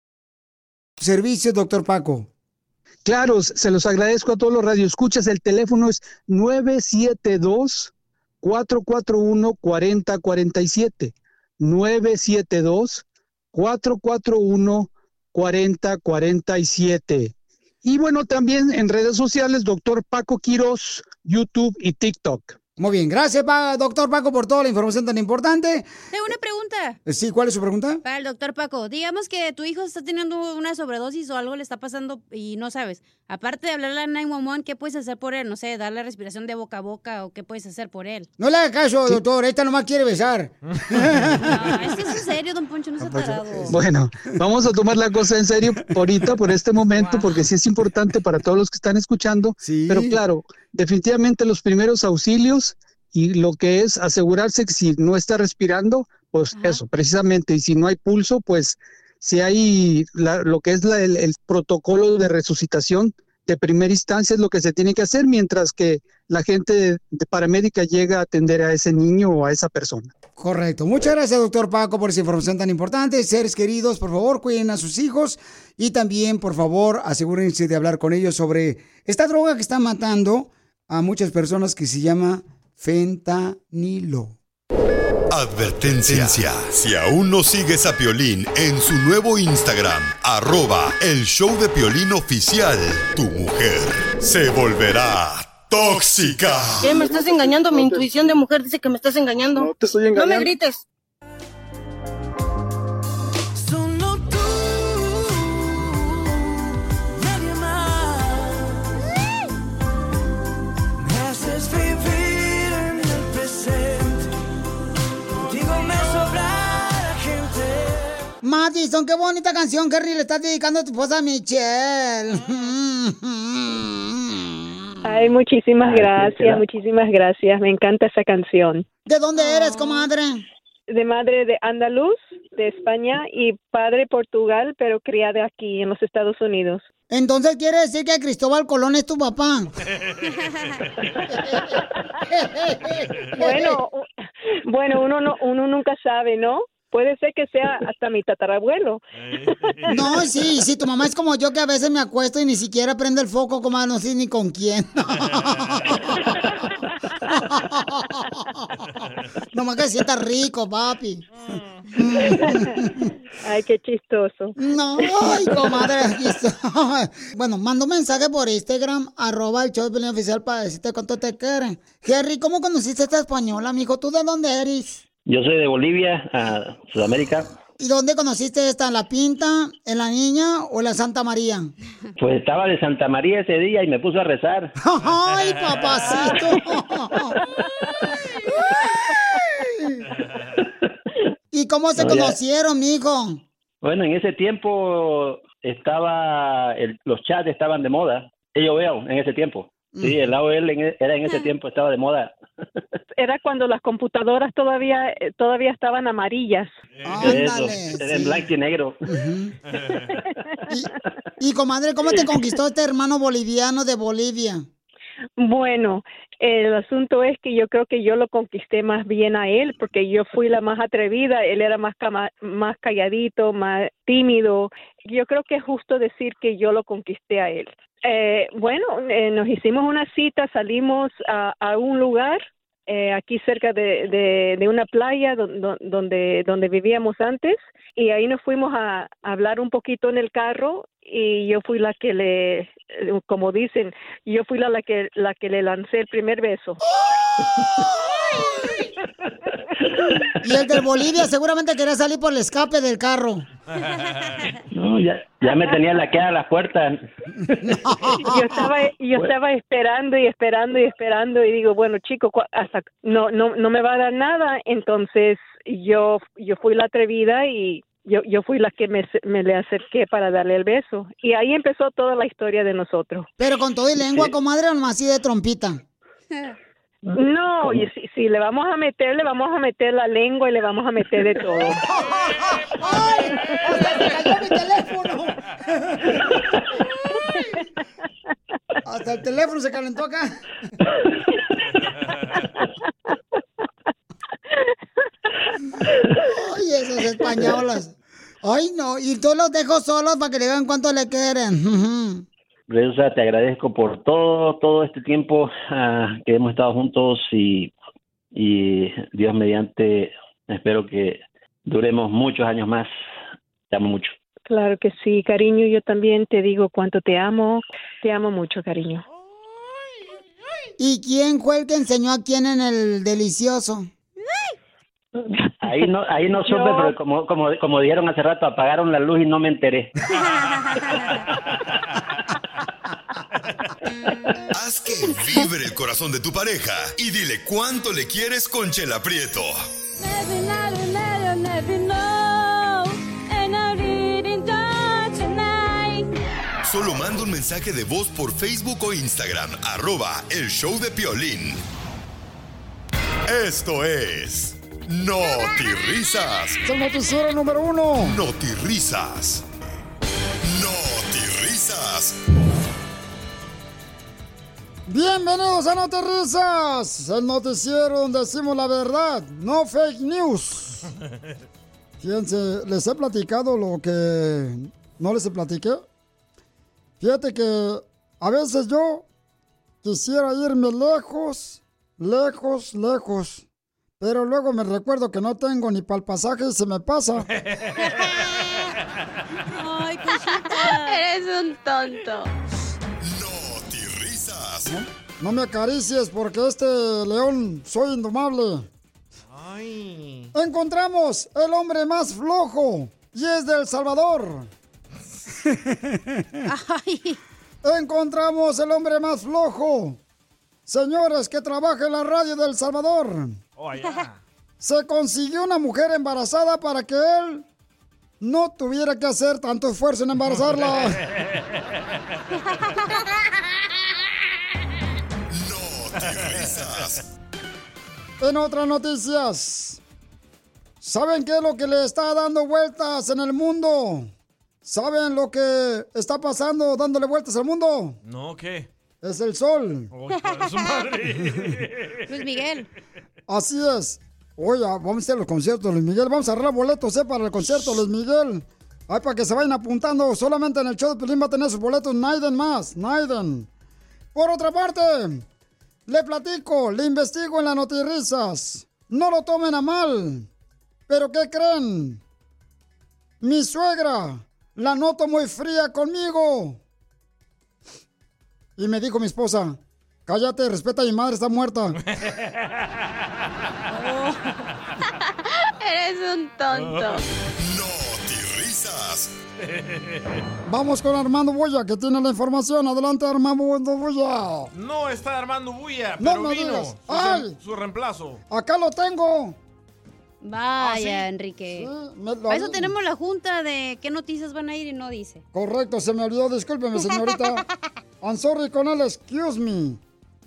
Servicios, doctor Paco. Claro, se los agradezco a todos los radioescuchas. El teléfono es 972-441-4047. 972-441-4047. Y bueno, también en redes sociales, doctor Paco Quiroz, YouTube y TikTok. Muy bien, gracias, pa- doctor Paco, por toda la información tan importante. Tengo una pregunta. Eh, Sí, ¿cuál es su pregunta? Para el doctor Paco, digamos que tu hijo está teniendo una sobredosis o algo le está pasando y no sabes. Aparte de hablarle a 911, ¿qué puedes hacer por él? No sé, darle respiración de boca a boca o qué puedes hacer por él. No le haga caso, doctor, esta nomás quiere besar. *laughs* No, es que es en serio, don Poncho, no se pues, ha tarado. Bueno, vamos a tomar la cosa en serio ahorita, por este momento, porque sí es importante para todos los que están escuchando. Pero claro, definitivamente los primeros auxilios y lo que es asegurarse que si no está respirando, pues eso, precisamente, y si no hay pulso, pues si hay la- lo que es la- el, el protocolo de resucitación de primera instancia es lo que se tiene que hacer mientras que la gente de, de paramédica llega a atender a ese niño o a esa persona. Correcto. Muchas gracias, doctor Paco, por esa información tan importante. Seres queridos, por favor, cuiden a sus hijos y también, por favor, asegúrense de hablar con ellos sobre esta droga que está matando a muchas personas que se llama fentanilo. Advertencia. Si aún no sigues a Piolín en su nuevo Instagram, arroba el show de Piolín oficial, tu mujer se volverá tóxica. ¿Qué? ¿Me estás engañando? Mi intuición de mujer dice que me estás engañando. No te estoy No engañando. me grites. Madison, qué bonita canción, Henry, le estás dedicando a tu esposa Michelle. Ay, muchísimas gracias, muchísimas gracias. Me encanta esa canción. ¿De dónde eres, comadre? De madre de andaluz, de España, y padre Portugal, pero criada aquí en los Estados Unidos. Entonces quiere decir que Cristóbal Colón es tu papá. *laughs* *laughs* Bueno, bueno, uno no, uno nunca sabe, ¿no? Puede ser que sea hasta mi tatarabuelo. *laughs* No, sí, sí, tu mamá es como yo que a veces me acuesto y ni siquiera prende el foco, como no sé ni con quién. *laughs* Nomás que sienta rico, papi. *laughs* Ay, qué chistoso. No, ay, comadre. Bueno, mando un mensaje por Instagram, arroba el show oficial para decirte cuánto te quieren. Jerry, ¿cómo conociste a esta española, amigo? ¿Tú de dónde eres? Yo soy de Bolivia, a Sudamérica. ¿Y dónde conociste esta? ¿En La Pinta, en La Niña o en La Santa María? Pues estaba de Santa María ese día y me puso a rezar. *laughs* ¡Ay, papacito! *laughs* ¿Y cómo se No, conocieron, mijo? Bueno, en ese tiempo estaba, el- los chats estaban de moda. Yo veo en ese tiempo. Sí, el AOL en e- era en ese tiempo, estaba de moda. Era cuando las computadoras todavía eh, todavía estaban amarillas. Eso, era en blanco y negro. Y, comadre, ¿cómo te conquistó este hermano boliviano de Bolivia? Bueno, el asunto es que yo creo que yo lo conquisté más bien a él porque yo fui la más atrevida, él era más cama- más calladito, más tímido. Yo creo que es justo decir que yo lo conquisté a él. Eh, bueno, eh, nos hicimos una cita, salimos a, un lugar eh, aquí cerca de, de, una playa don- don- donde, donde vivíamos antes y ahí nos fuimos a, a hablar un poquito en el carro y yo fui la que le, como dicen, yo fui la, la que la que le lancé el primer beso. *laughs* Y el de Bolivia seguramente quería salir por el escape del carro. No, ya, ya me tenía laqueada la puerta. yo estaba yo estaba esperando y esperando y esperando y digo bueno chico hasta no no no me va a dar nada entonces yo yo fui la atrevida y yo yo fui la que me, me le acerqué para darle el beso y ahí empezó toda la historia de nosotros Pero con todo y lengua, comadre, o nomás así de trompita. *laughs* no y si, si le vamos a meter le vamos a meter la lengua y le vamos a meter de todo *laughs* ¡Ay! ¡Hasta se cayó mi teléfono! Hasta el teléfono se calentó acá. Ay, esas españolas. Ay, no. Y tú los dejo solos para que le vean cuánto le quieren. Rosa, te agradezco por todo, todo este tiempo ah, que hemos estado juntos y, y Dios mediante, espero que duremos muchos años más. Te amo mucho. claro que sí cariño yo también te digo cuánto te amo te amo mucho cariño ¿Y quién fue el que enseñó a quién en el delicioso? Ahí no, ahí no supe, Yo- pero como, como, como dijeron hace rato, apagaron la luz y no me enteré. *laughs* Haz que vibre el corazón de tu pareja y dile cuánto le quieres con Chela Prieto. Solo manda un mensaje de voz por Facebook o Instagram, arroba el show de Piolín. Esto es Risas. Es el noticiero número uno. Risas. Risas. Bienvenidos a Noterrizas, el noticiero donde decimos la verdad, no fake news. *laughs* Fíjense, les he platicado lo que no les platiqué. Fíjate que a veces yo quisiera irme lejos, lejos, lejos. Pero luego me recuerdo que no tengo ni para el pasaje y se me pasa. *laughs* *laughs* Ay, cosita. Eres un tonto. No me acaricies porque este león soy indomable. Encontramos el hombre más flojo y es de El Salvador. Encontramos el hombre más flojo. Señores que trabaja en la radio de El Salvador. Oh. Se consiguió una mujer embarazada para que él no tuviera que hacer tanto esfuerzo en *laughs* embarazarla. *laughs* En otras noticias, ¿saben qué es lo que le está dando vueltas en el mundo? ¿Saben lo que está pasando dándole vueltas al mundo? No, ¿qué? Es el sol. Oh, su madre. *laughs* Luis Miguel. Así es. Oye, vamos a hacer los conciertos de Luis Miguel. Vamos a arreglar boletos, ¿eh? Para el concierto de Luis Miguel. Ay, para que se vayan apuntando. Solamente en el show de Pelín va a tener sus boletos. Naiden más. Naiden. Por otra parte, le platico, le investigo en las notirrisas. No lo tomen a mal. ¿Pero qué creen? Mi suegra la noto muy fría conmigo. Y me dijo mi esposa, cállate, respeta a mi madre, está muerta. *laughs* *laughs* Eres un tonto. *laughs* Vamos con Armando Boya, que tiene la información. Adelante, Armando Boya. No está Armando Bulla, No pero me vino digas. su, ¡Ay! su reemplazo. Acá lo tengo. Vaya, Enrique. Para eso tenemos la junta de qué noticias van a ir y no dice. Correcto, se me olvidó, discúlpeme, señorita. *laughs* I'm sorry con el excuse me.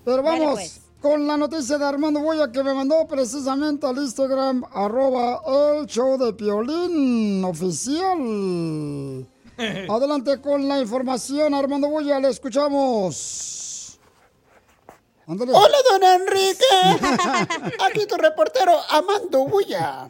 Pero vamos pues. Con la noticia de Armando Boya que me mandó precisamente al Instagram, arroba el show de Piolín oficial. *laughs* Adelante con la información, Armando Boya, le escuchamos. Hola, don Enrique. *laughs* Aquí tu reportero, Amando Bulla.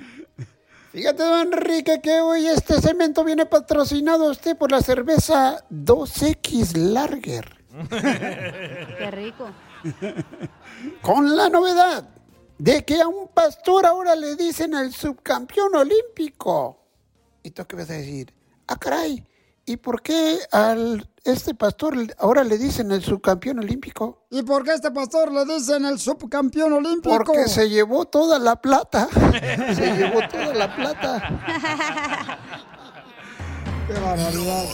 Fíjate, don Enrique, que hoy este cemento viene patrocinado a usted por la cerveza 2X Larger. Qué rico. *laughs* Con la novedad de que a un pastor ahora le dicen el subcampeón olímpico. ¿Y tú qué vas a decir? Ah, caray. ¿Y por qué al este pastor ahora le dicen el subcampeón olímpico? ¿Y por qué a este pastor le dicen el subcampeón olímpico? Porque se llevó toda la plata. *laughs* se llevó toda la plata. *laughs* ¡Qué barbaridad!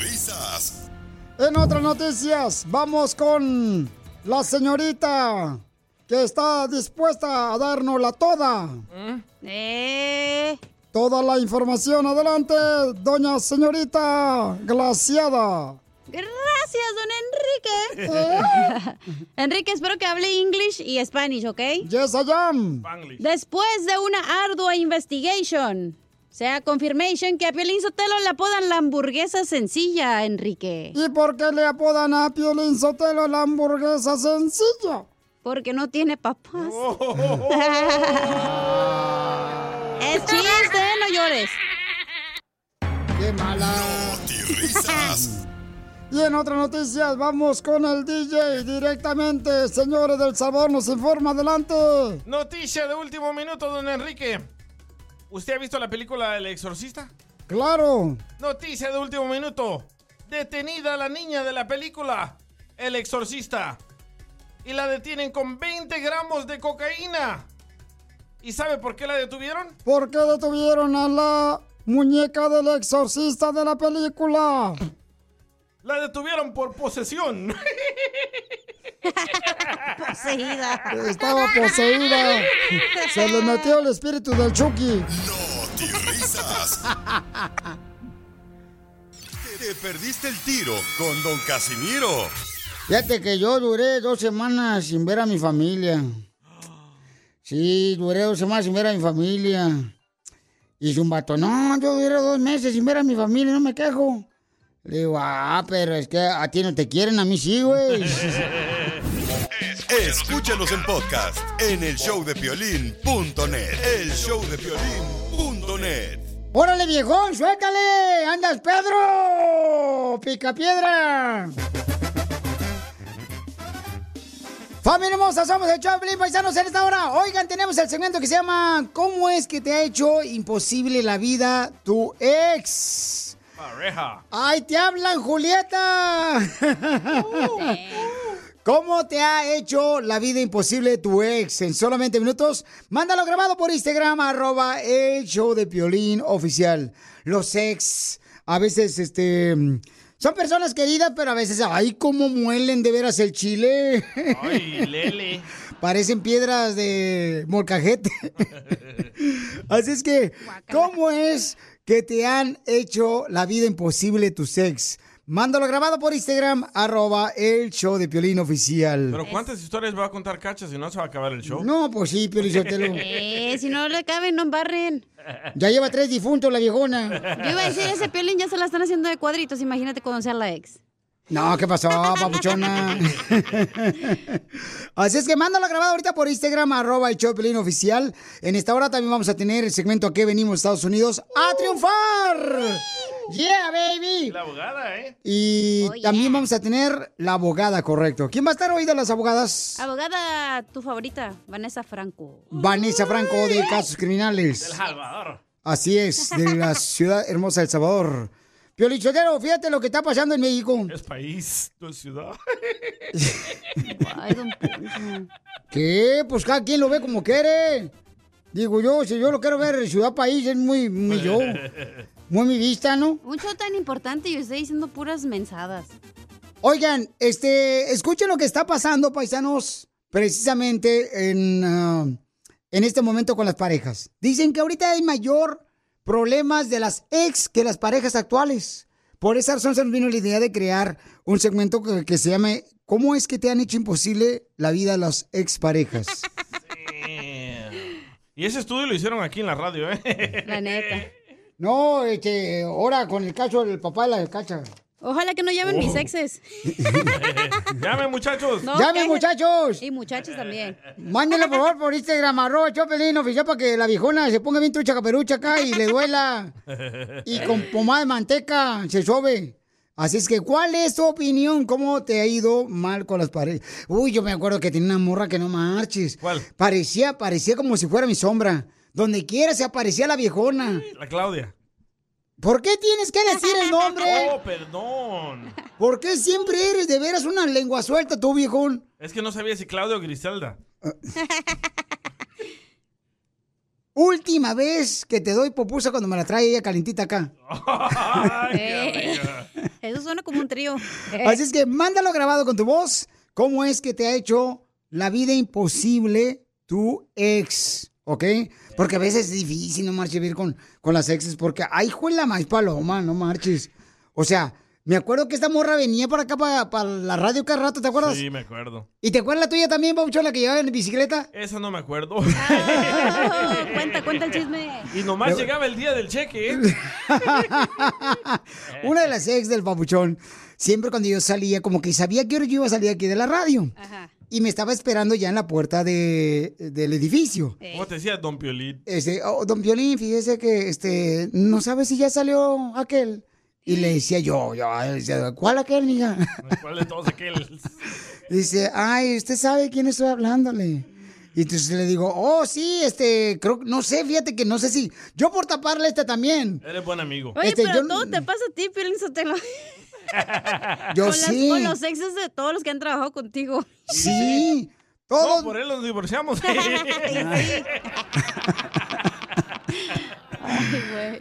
risas. En otras noticias, vamos con la señorita que está dispuesta a darnos la toda. Eh. Toda la información, adelante, doña señorita glaciada. Gracias, don Enrique. *laughs* Enrique, espero que hable English y Spanish, ¿ok? Yes, I am. Después de una ardua investigation, se ha confirmation que a Piolín Sotelo le apodan la hamburguesa sencilla, Enrique. ¿Y por qué le apodan a Piolín Sotelo la hamburguesa sencilla? Porque no tiene papás. *laughs* es chiste, no llores. ¡Qué mala! risas. *laughs* Y en otras noticias, vamos con el DJ directamente. Señores del Sabor, nos informa adelante. Noticia de último minuto, don Enrique. ¿Usted ha visto la película El Exorcista? Claro. Noticia de último minuto. Detenida la niña de la película El Exorcista. Y la detienen con 20 gramos de cocaína. ¿Y sabe por qué la detuvieron? ¿Por qué detuvieron a la muñeca del exorcista de la película? La detuvieron por posesión. Poseída. Estaba poseída. Se le metió el espíritu del Chucky. risas. Te perdiste el tiro con Don Casimiro. Fíjate que yo duré dos semanas sin ver a mi familia. Sí, duré dos semanas sin ver a mi familia. Y un vato, no, yo duré dos meses sin ver a mi familia, no me quejo. Le digo, ah, pero es que a ti no te quieren, a mí sí, güey. Escúchanos en podcast en el showdepiolín.net. El showdepiolín.net. ¡Órale, viejón, suéltale! ¡Andas, Pedro! ¡Pica piedra! Familia hermosa, somos el Choplin Paisanos en esta hora. Oigan, tenemos el segmento que se llama ¿Cómo es que te ha hecho imposible la vida tu ex? Pareja. ¡Ay, te hablan, Julieta! *laughs* ¿Cómo te ha hecho la vida imposible tu ex en solamente minutos? Mándalo grabado por Instagram, arroba el show de Piolín oficial. Los ex, a veces, este... Son personas queridas, pero a veces, ay, cómo muelen de veras el chile. Ay, *laughs* Lele. Parecen piedras de molcajete. *laughs* Así es que, ¿cómo es que te han hecho la vida imposible tus ex? Mándalo grabado por Instagram, arroba el show de Piolín oficial. Pero ¿cuántas historias va a contar Cacha si no se va a acabar el show? No, pues sí, Piolín Sotelo. *laughs* Eh, si no le caben, no embarren. Ya lleva tres difuntos la viejona. Yo iba a decir, ese piolín ya se la están haciendo de cuadritos, imagínate cuando sea la ex. No, ¿qué pasó, papuchona? *laughs* Así es que mándalo grabado ahorita por Instagram, arroba el Choplin oficial. En esta hora también vamos a tener el segmento a que venimos Estados Unidos a triunfar. Yeah, baby. La abogada, ¿eh? Y también vamos a tener la abogada, correcto. ¿Quién va a estar hoy de las abogadas? Abogada, tu favorita, Vanessa Franco. Vanessa Franco de Casos Criminales. El Salvador. Así es, de la *laughs* ciudad hermosa de El Salvador. Piolichotero, fíjate lo que está pasando en México. Es país, no es ciudad. Ay, don. ¿Qué? Pues cada quien lo ve como quiere. Digo yo, si yo lo quiero ver ciudad país, es muy, muy yo. *laughs* Muy mi vista, ¿no? Un show tan importante y usted diciendo puras mensadas. Oigan, este, escuchen lo que está pasando, paisanos, precisamente en, ah, en este momento con las parejas. Dicen que ahorita hay mayor problemas de las ex que las parejas actuales. Por esa razón se nos vino la idea de crear un segmento que, que se llame ¿Cómo es que te han hecho imposible la vida a las exparejas? *laughs* Y ese estudio lo hicieron aquí en la radio, ¿eh? La neta. *laughs* No, este, ahora con el caso del papá de la cacha. Ojalá que no llamen mis exes. *laughs* Llamen, muchachos. No, ¡Llamen, que- muchachos! Y muchachos también. Mándenle por favor por Instagram, arroba Chopelín oficial para que la viejona se ponga bien trucha caperucha acá y le duela. Y con *laughs* pomada de manteca se sobe. Así es que, ¿cuál es tu opinión? ¿Cómo te ha ido mal con las parejas? Uy, yo me acuerdo que tenía una morra que no marches. ¿Cuál? Parecía, parecía como si fuera mi sombra. Donde quiera se aparecía la viejona. La Claudia. ¿Por qué tienes que decir el nombre? Oh, perdón. ¿Por qué siempre eres de veras una lengua suelta, tú, viejón? Es que no sabía si Claudia o Griselda. Última vez que te doy popusa cuando me la trae ella calentita acá. Eh, Eso suena como un trío. *laughs* Así es que mándalo grabado con tu voz. ¿Cómo es que te ha hecho la vida imposible tu ex? ¿Ok? Porque a veces es difícil no marches vivir con, con las exes porque, de la maíz paloma, no marches. O sea, me acuerdo que esta morra venía por acá para, la radio cada rato, ¿te acuerdas? Sí, me acuerdo. ¿Y te acuerdas la tuya también, Paucho, la que llevaba en bicicleta? Esa no me acuerdo. *laughs* cuenta, cuenta el chisme. Y nomás llegaba el día del cheque, ¿eh? *laughs* Una de las ex del papuchón, siempre cuando yo salía, como que sabía que hora yo iba a salir aquí de la radio. Y me estaba esperando ya en la puerta de, del edificio. ¿Cómo te decía Don Piolín? Este, oh, don Violín, fíjese que este, no sabe si ya salió aquel. Y le decía yo, yo decía, ¿cuál aquel, mija? ¿Cuál de todos aquel? *laughs* Dice, ay, usted sabe quién estoy hablándole. Y entonces le digo, oh, sí, este, creo, no sé, fíjate que no sé si, yo por taparle este también. Eres buen amigo. Oye, Este, pero yo- todo te pasa a ti, Piolín Sotelo. *laughs* *laughs* Yo con, las- sí. con los exes de todos los que han trabajado contigo. Sí, *laughs* No, por él nos divorciamos. *laughs*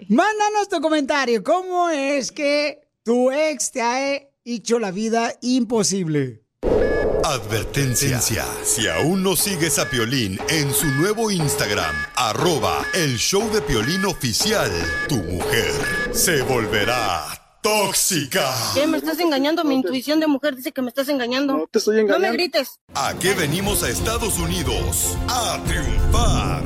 Mándanos tu comentario. ¿Cómo es que tu ex te ha hecho la vida imposible? Advertencia. Si aún no sigues a Piolín en su nuevo Instagram, arroba el show de Piolín oficial, tu mujer se volverá tóxica. ¿Qué? ¿Me estás engañando? Mi intuición de mujer dice que me estás engañando. No te estoy No engañando. me grites. ¿A qué venimos a Estados Unidos? A triunfar.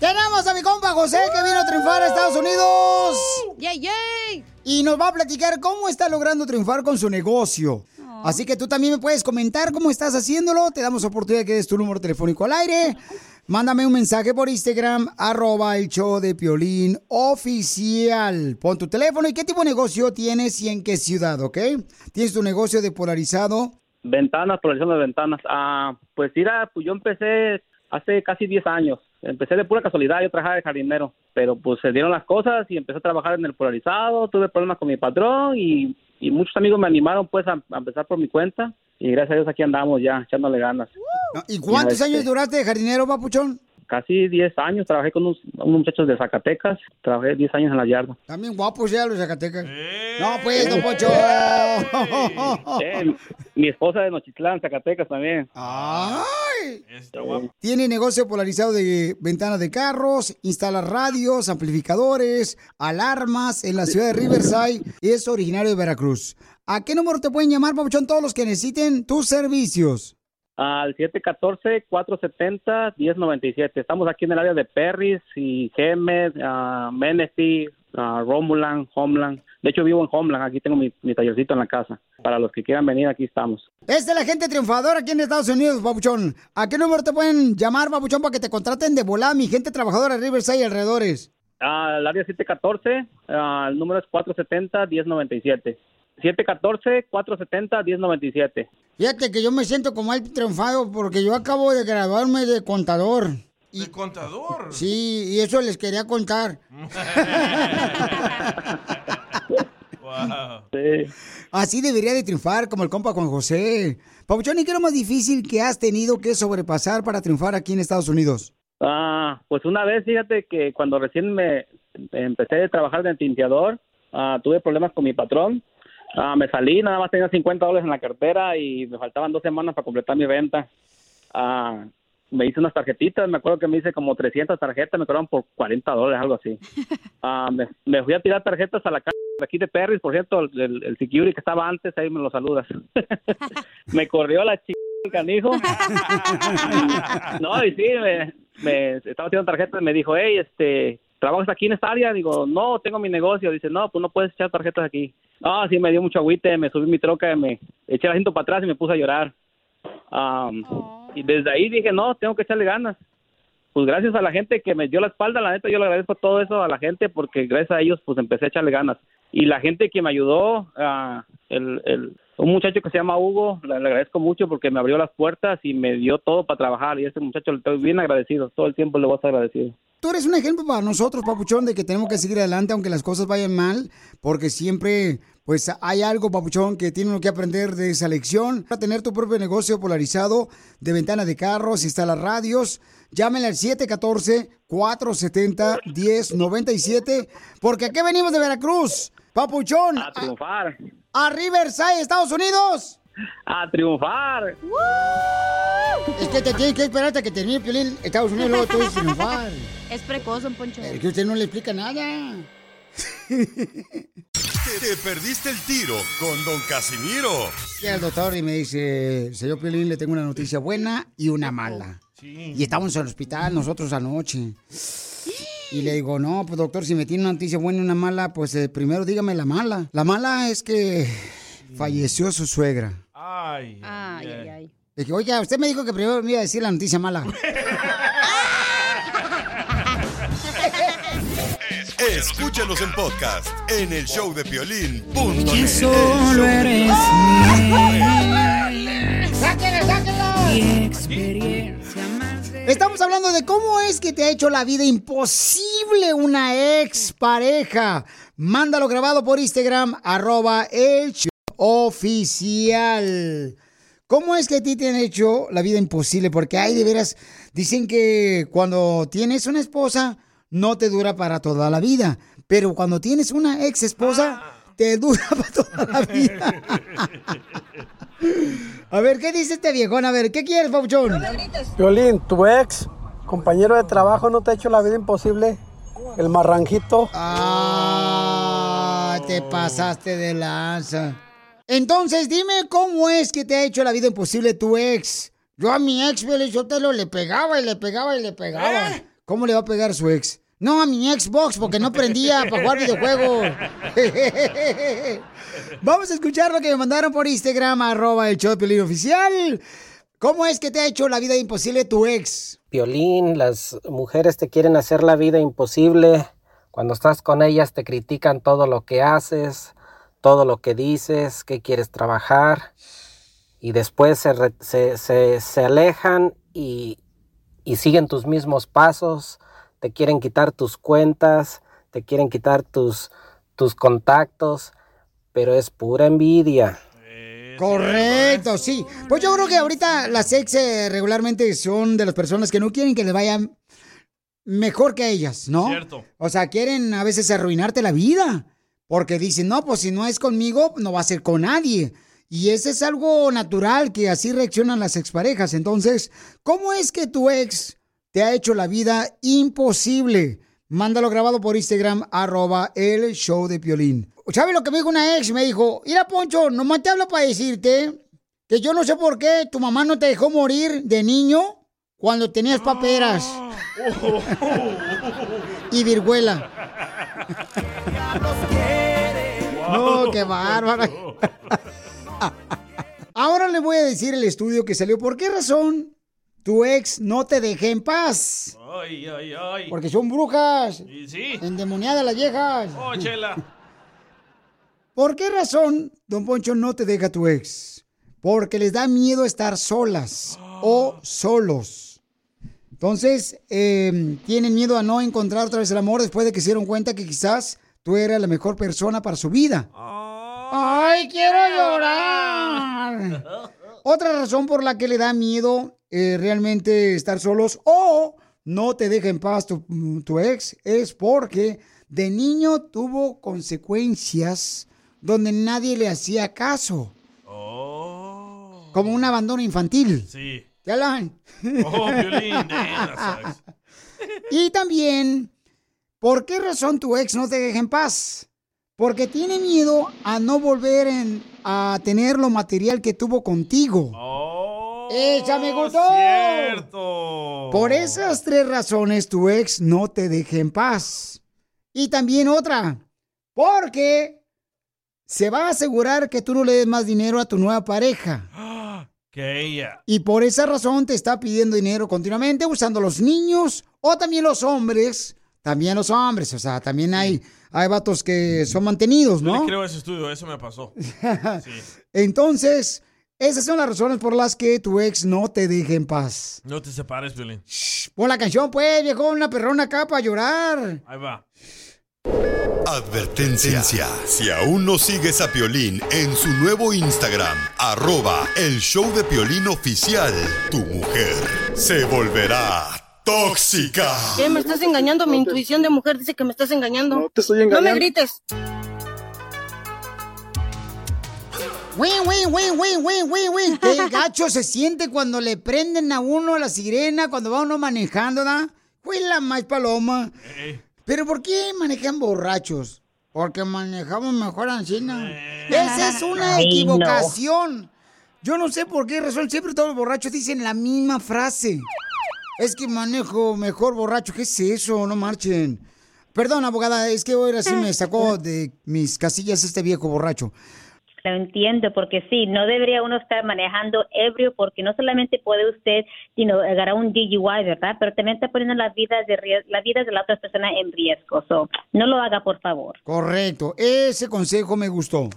Tenemos a mi compa José que vino a triunfar a Estados Unidos. ¡Yay, yay! Y nos va a platicar cómo está logrando triunfar con su negocio. Así que tú también me puedes comentar cómo estás haciéndolo. Te damos oportunidad de que des tu número telefónico al aire. Mándame un mensaje por Instagram, arroba el show de Piolín oficial. Pon tu teléfono y qué tipo de negocio tienes y en qué ciudad, ¿ok? Tienes tu negocio de polarizado. Ventanas, protección de ventanas. Ah, pues mira, pues yo empecé hace casi 10 años. Empecé de pura casualidad, yo trabajaba de jardinero, pero pues se dieron las cosas y empecé a trabajar en el polarizado, tuve problemas con mi patrón y, muchos amigos me animaron pues a empezar por mi cuenta y gracias a Dios aquí andamos ya echándole ganas. ¿Y cuántos Este, años duraste de jardinero, papuchón? Casi 10 años, trabajé con unos, unos muchachos de Zacatecas, trabajé 10 años en la yarda. También guapos ya los Zacatecas. No, pues, don Pocho. Eh, mi esposa de Nochitlán, Zacatecas también. ¡Ay! Está Tiene negocio polarizado de ventanas de carros, instala radios, amplificadores, alarmas en la ciudad de Riverside y es originario de Veracruz. ¿A qué número te pueden llamar, Papuchón, todos los que necesiten tus servicios? Al 714-470-1097. Estamos aquí en el área de Perris y Gemes, uh, Menifee, ah, Romuland, Homeland. De hecho, vivo en Homeland. Aquí tengo mi, mi tallercito en la casa. Para los que quieran venir, aquí estamos. Es de la gente triunfadora aquí en Estados Unidos, Papuchón. ¿A qué número te pueden llamar, Papuchón, para que te contraten de volada mi gente trabajadora de Riverside y alrededores? El área 714, ah, el número es 470-1097. 714-470-1097. Fíjate que yo me siento como el triunfado porque yo acabo de graduarme de contador. ¿De contador? Sí, y eso les quería contar. *laughs* Wow. Así debería de triunfar como el compa Juan José. Papuchón, ¿y qué es lo más difícil que has tenido que sobrepasar para triunfar aquí en Estados Unidos? Ah, pues una vez, fíjate que cuando recién me empecé a trabajar de tinteador, ah, tuve problemas con mi patrón. Ah, me salí, nada más tenía 50 dólares en la cartera y me faltaban dos semanas para completar mi venta. Ah, me hice unas tarjetitas, me acuerdo que me hice como 300 tarjetas, me cobraron por 40 dólares, algo así. *laughs* Ah, me, me fui a tirar tarjetas a la casa de aquí de Perry, por cierto, el, el- el security que estaba antes, ahí me lo saludas. *laughs* me corrió la chica, canijo. *laughs* no, y sí, me, me estaba tirando tarjetas, me dijo, hey, este, ¿trabajas aquí en esta área? Digo, no, tengo mi negocio. Dice, no, pues no puedes echar tarjetas aquí. Ah, sí, me dio mucho agüite, me subí mi troca, me eché el asiento para atrás y me puse a llorar. Am, Y desde ahí dije, no, tengo que echarle ganas. Pues gracias a la gente que me dio la espalda, la neta, yo le agradezco todo eso a la gente porque gracias a ellos, pues empecé a echarle ganas. Y la gente que me ayudó, ah, el, el, un muchacho que se llama Hugo, le, le agradezco mucho porque me abrió las puertas y me dio todo para trabajar. Y a ese muchacho le estoy bien agradecido, todo el tiempo le voy a estar agradecido. Tú eres un ejemplo para nosotros, Papuchón, de que tenemos que seguir adelante aunque las cosas vayan mal, porque siempre, pues, hay algo, Papuchón, que tiene uno que aprender de esa lección. Para tener tu propio negocio polarizado de ventana de carros, instalar radios, llámenle al 714-470-1097, porque aquí venimos de Veracruz, Papuchón, A triunfar, a Riverside, Estados Unidos. A triunfar. Es que te tienes que esperar hasta que termine Piolín, Estados Unidos, luego tú dices triunfar. *laughs* Es precoz, don Poncho. Es que usted no le explica nada. Te perdiste el tiro con Don Casimiro. Llega el doctor y me dice, señor Piolín, le tengo una noticia buena y una mala. Y estamos en el hospital nosotros anoche. Y le digo, no, pues doctor, si me tiene una noticia buena y una mala, pues eh, primero dígame la mala. La mala es que falleció su suegra. Ay. Ay, ay, ay. Le dije, oiga, usted me dijo que primero me iba a decir la noticia mala. *laughs* Escúchanos en podcast en el show de. Que solo eres experiencia más. Estamos hablando de cómo es que te ha hecho la vida imposible una ex pareja. Mándalo grabado por Instagram, arroba el show oficial. ¿Cómo es que a ti te han hecho la vida imposible? Porque hay de veras, dicen que cuando tienes una esposa, no te dura para toda la vida. Pero cuando tienes una ex esposa, te dura para toda la vida. A ver, ¿qué dice este viejón? A ver, ¿qué quieres, Pauchón? Violín, tu ex, compañero de trabajo, ¿no te ha hecho la vida imposible? El marranjito. Ah, te pasaste de lanza. Entonces, dime cómo es que te ha hecho la vida imposible tu ex. Yo a mi ex, Sotelo, le pegaba y le pegaba y le pegaba. ¿Cómo le va a pegar su ex? No, a mi Xbox, porque no prendía *laughs* para jugar videojuegos. *laughs* Vamos a escuchar lo que me mandaron por Instagram, arroba el show de Piolín oficial. ¿Cómo es que te ha hecho la vida imposible tu ex? Violín, las mujeres te quieren hacer la vida imposible. Cuando estás con ellas te critican todo lo que haces, todo lo que dices, que quieres trabajar. Y después se, re- se, se- se alejan y, y siguen tus mismos pasos. Te quieren quitar tus cuentas, te quieren quitar tus, tus contactos, pero es pura envidia. Correcto, sí. Pues yo creo que ahorita las ex eh, regularmente son de las personas que no quieren que les vayan mejor que ellas, ¿no? Cierto. O sea, quieren a veces arruinarte la vida. Porque dicen, no, pues si no es conmigo, no va a ser con nadie. Y ese es algo natural, que así reaccionan las exparejas. Entonces, ¿cómo es que tu ex te ha hecho la vida imposible? Mándalo grabado por Instagram, arroba el show de Piolín. ¿Sabe lo que me dijo una ex? Me dijo, mira Poncho, nomás te hablo para decirte que yo no sé por qué tu mamá no te dejó morir de niño cuando tenías paperas *laughs* y viruela. *laughs* Oh, qué bárbaro. *laughs* Ahora le voy a decir el estudio que salió. ¿Por qué razón tu ex no te deja en paz? Ay, ay, ay. Porque son brujas. Y sí. Endemoniadas las viejas. Oh, chela. *laughs* ¿Por qué razón, don Poncho, no te deja tu ex? Porque les da miedo estar solas o solos. Entonces, eh, tienen miedo a no encontrar otra vez el amor después de que se dieron cuenta que quizás tú eras la mejor persona para su vida. ¡Ay, quiero llorar! Otra razón por la que le da miedo eh, realmente estar solos o no te deja en paz tu, tu ex es porque de niño tuvo consecuencias donde nadie le hacía caso. Como un abandono infantil. Sí. ¿Te hablan? Oh, that sucks. *laughs* Y también, ¿por qué razón tu ex no te deja en paz? Porque tiene miedo a no volver en- a tener lo material que tuvo contigo. ¡Échame gustó! Cierto. Por esas tres razones tu ex no te deja en paz. Y también otra, porque se va a asegurar que tú no le des más dinero a tu nueva pareja. *gasps* Que ella. Y por esa razón te está pidiendo dinero continuamente, usando los niños o también los hombres. También los hombres, o sea, también hay, hay vatos que son mantenidos, Yo ¿no? le creo ese estudio, eso me pasó. *laughs* Entonces, esas son las razones por las que tu ex no te deja en paz. No te separes, Piolín. Pon la canción, pues, viejo, una perrona acá para llorar. Ahí va. Advertencia. Si aún no sigues a Piolín en su nuevo Instagram, arroba el show de Piolín oficial, tu mujer se volverá tóxica. ¿Qué? ¿Me estás engañando? Mi intuición de mujer dice que me estás engañando. No te estoy No engañando. me grites. Win, win, win, win, win, win, win. Qué *laughs* gacho se siente cuando le prenden a uno la sirena, cuando va uno manejando, ¿da? Fue la más paloma. Pero ¿por qué manejan borrachos? Porque manejamos mejor Ancina. Esa es una Ay, no. equivocación. Yo no sé por qué razón siempre todos los borrachos dicen la misma frase. Es que manejo mejor borracho. ¿Qué es eso? No marchen. Perdón, abogada, es que hoy así me sacó *laughs* de mis casillas este viejo borracho. Lo entiendo, porque sí, no debería uno estar manejando ebrio, porque no solamente puede usted, sino agarrar un DUI, ¿verdad? Pero también está poniendo las vidas de las vidas de la otra persona en riesgo. So, no lo haga, por favor. Correcto, ese consejo me gustó.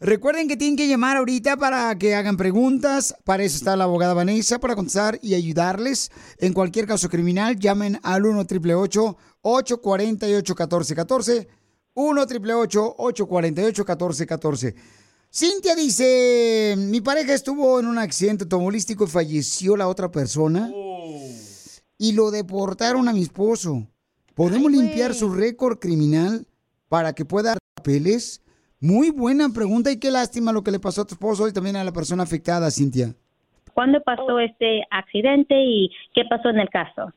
Recuerden que tienen que llamar ahorita para que hagan preguntas. Para eso está la abogada Vanessa, para contestar y ayudarles. En cualquier caso criminal, llamen al 1 888 848 1414 1 888 848 1414 Cintia dice, mi pareja estuvo en un accidente automovilístico y falleció la otra persona y lo deportaron a mi esposo. ¿Podemos limpiar su récord criminal para que pueda dar papeles? Muy buena pregunta y qué lástima lo que le pasó a tu esposo y también a la persona afectada, Cintia. ¿Cuándo pasó este accidente y qué pasó en el caso?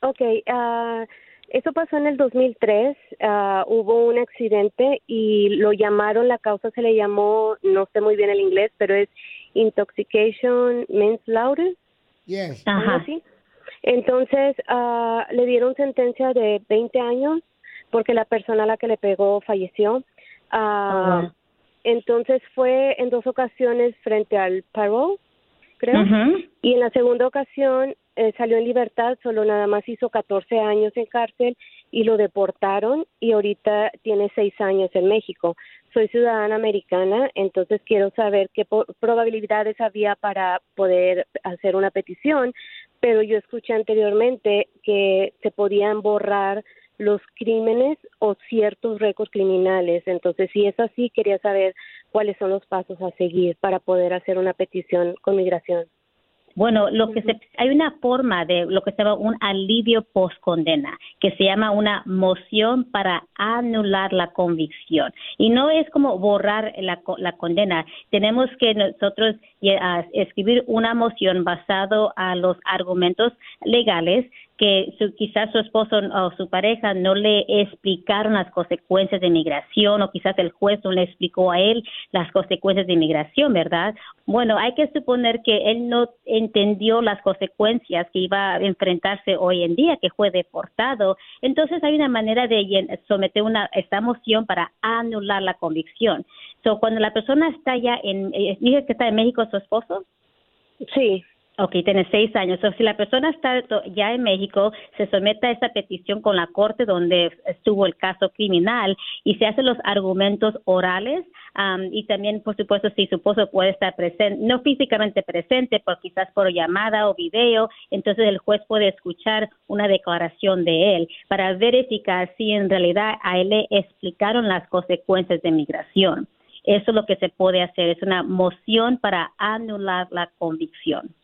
Ok, ah, eso pasó en el 2003. ah, hubo un accidente y lo llamaron, la causa se le llamó, no sé muy bien el inglés, pero es intoxication manslaughter. Yes. Ajá. así. Entonces, ah, le dieron sentencia de 20 años porque la persona a la que le pegó falleció. Ah. Entonces fue en dos ocasiones frente al parole, creo. Y en la segunda ocasión eh, salió en libertad, solo nada más hizo 14 años en cárcel y lo deportaron y ahorita tiene seis años en México. Soy ciudadana americana, entonces quiero saber qué probabilidades había para poder hacer una petición, pero yo escuché anteriormente que se podían borrar los crímenes o ciertos récords criminales. Entonces, si es así, quería saber cuáles son los pasos a seguir para poder hacer una petición con migración. Bueno, lo que se, hay una forma de lo que se llama un alivio post condena, que se llama una moción para anular la convicción. Y no es como borrar la, la condena. Tenemos que nosotros a escribir una moción basado a los argumentos legales que su- quizás su esposo o su pareja no le explicaron las consecuencias de inmigración o quizás el juez no le explicó a él las consecuencias de inmigración, ¿verdad? Bueno, hay que suponer que él no entendió las consecuencias que iba a enfrentarse hoy en día, que fue deportado. Entonces hay una manera de someter una esta moción para anular la convicción. So, cuando la persona está ya en, eh, dije que está en México su esposo. Sí. Ok, tiene seis años. O si la persona está ya en México, se somete a esta petición con la corte donde estuvo el caso criminal y se hacen los argumentos orales y también, por supuesto, si su esposo puede estar presente, no físicamente presente, pero quizás por llamada o video, entonces el juez puede escuchar una declaración de él para verificar si en realidad a él le explicaron las consecuencias de migración. Eso es lo que se puede hacer, es una moción para anular la convicción.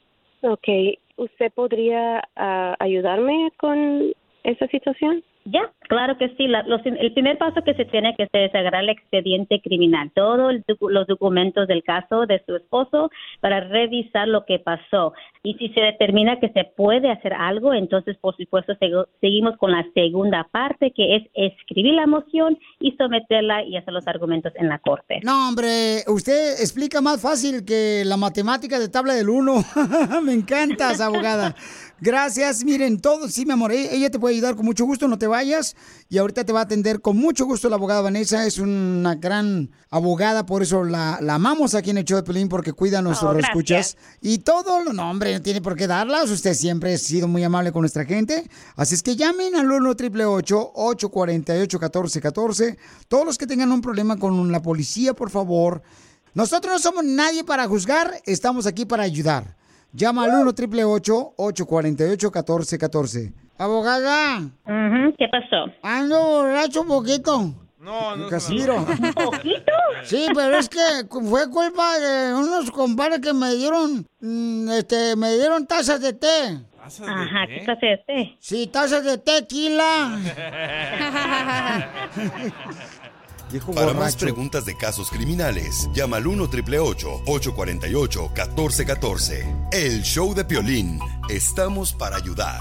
Ok, ¿usted podría ah, ayudarme con esa situación? Ya, claro que sí. La- los- el primer paso que se tiene que hacer es agarrar el expediente criminal, todos los documentos del caso de su esposo para revisar lo que pasó. Y si se determina que se puede hacer algo, entonces, por supuesto, segu- seguimos con la segunda parte, que es escribir la moción y someterla y hacer los argumentos en la corte. No, hombre, usted explica más fácil que la matemática de tabla del 1. *laughs* Me encantas, abogada. *laughs* Gracias. Miren, todo, sí, mi amor, ella te puede ayudar con mucho gusto, no te vayas. Y ahorita te va a atender con mucho gusto la abogada Vanessa. Es una gran abogada, por eso la, la amamos aquí en el show de Pelín, porque cuida a nuestros Oh, gracias. escuchas. Y todo, no, hombre, no tiene por qué darlas. Usted siempre ha sido muy amable con nuestra gente. Así es que llamen al 1 888 848 1414 Todos los que tengan un problema con la policía, por favor. Nosotros no somos nadie para juzgar, estamos aquí para ayudar. Llama al 1 888 848 1414 Abogada. ¿Qué pasó? Ando borracho un poquito. No, no. Casimiro. ¿Un poquito? Sí, pero es que fue culpa de unos compadres que me dieron, mm, este, me dieron tazas de té. Ajá, ¿qué taza de té? Sí, tazas de tequila. *laughs* Para más preguntas de casos criminales, llama al 1 848 1414 El show de Piolín. Estamos para ayudar,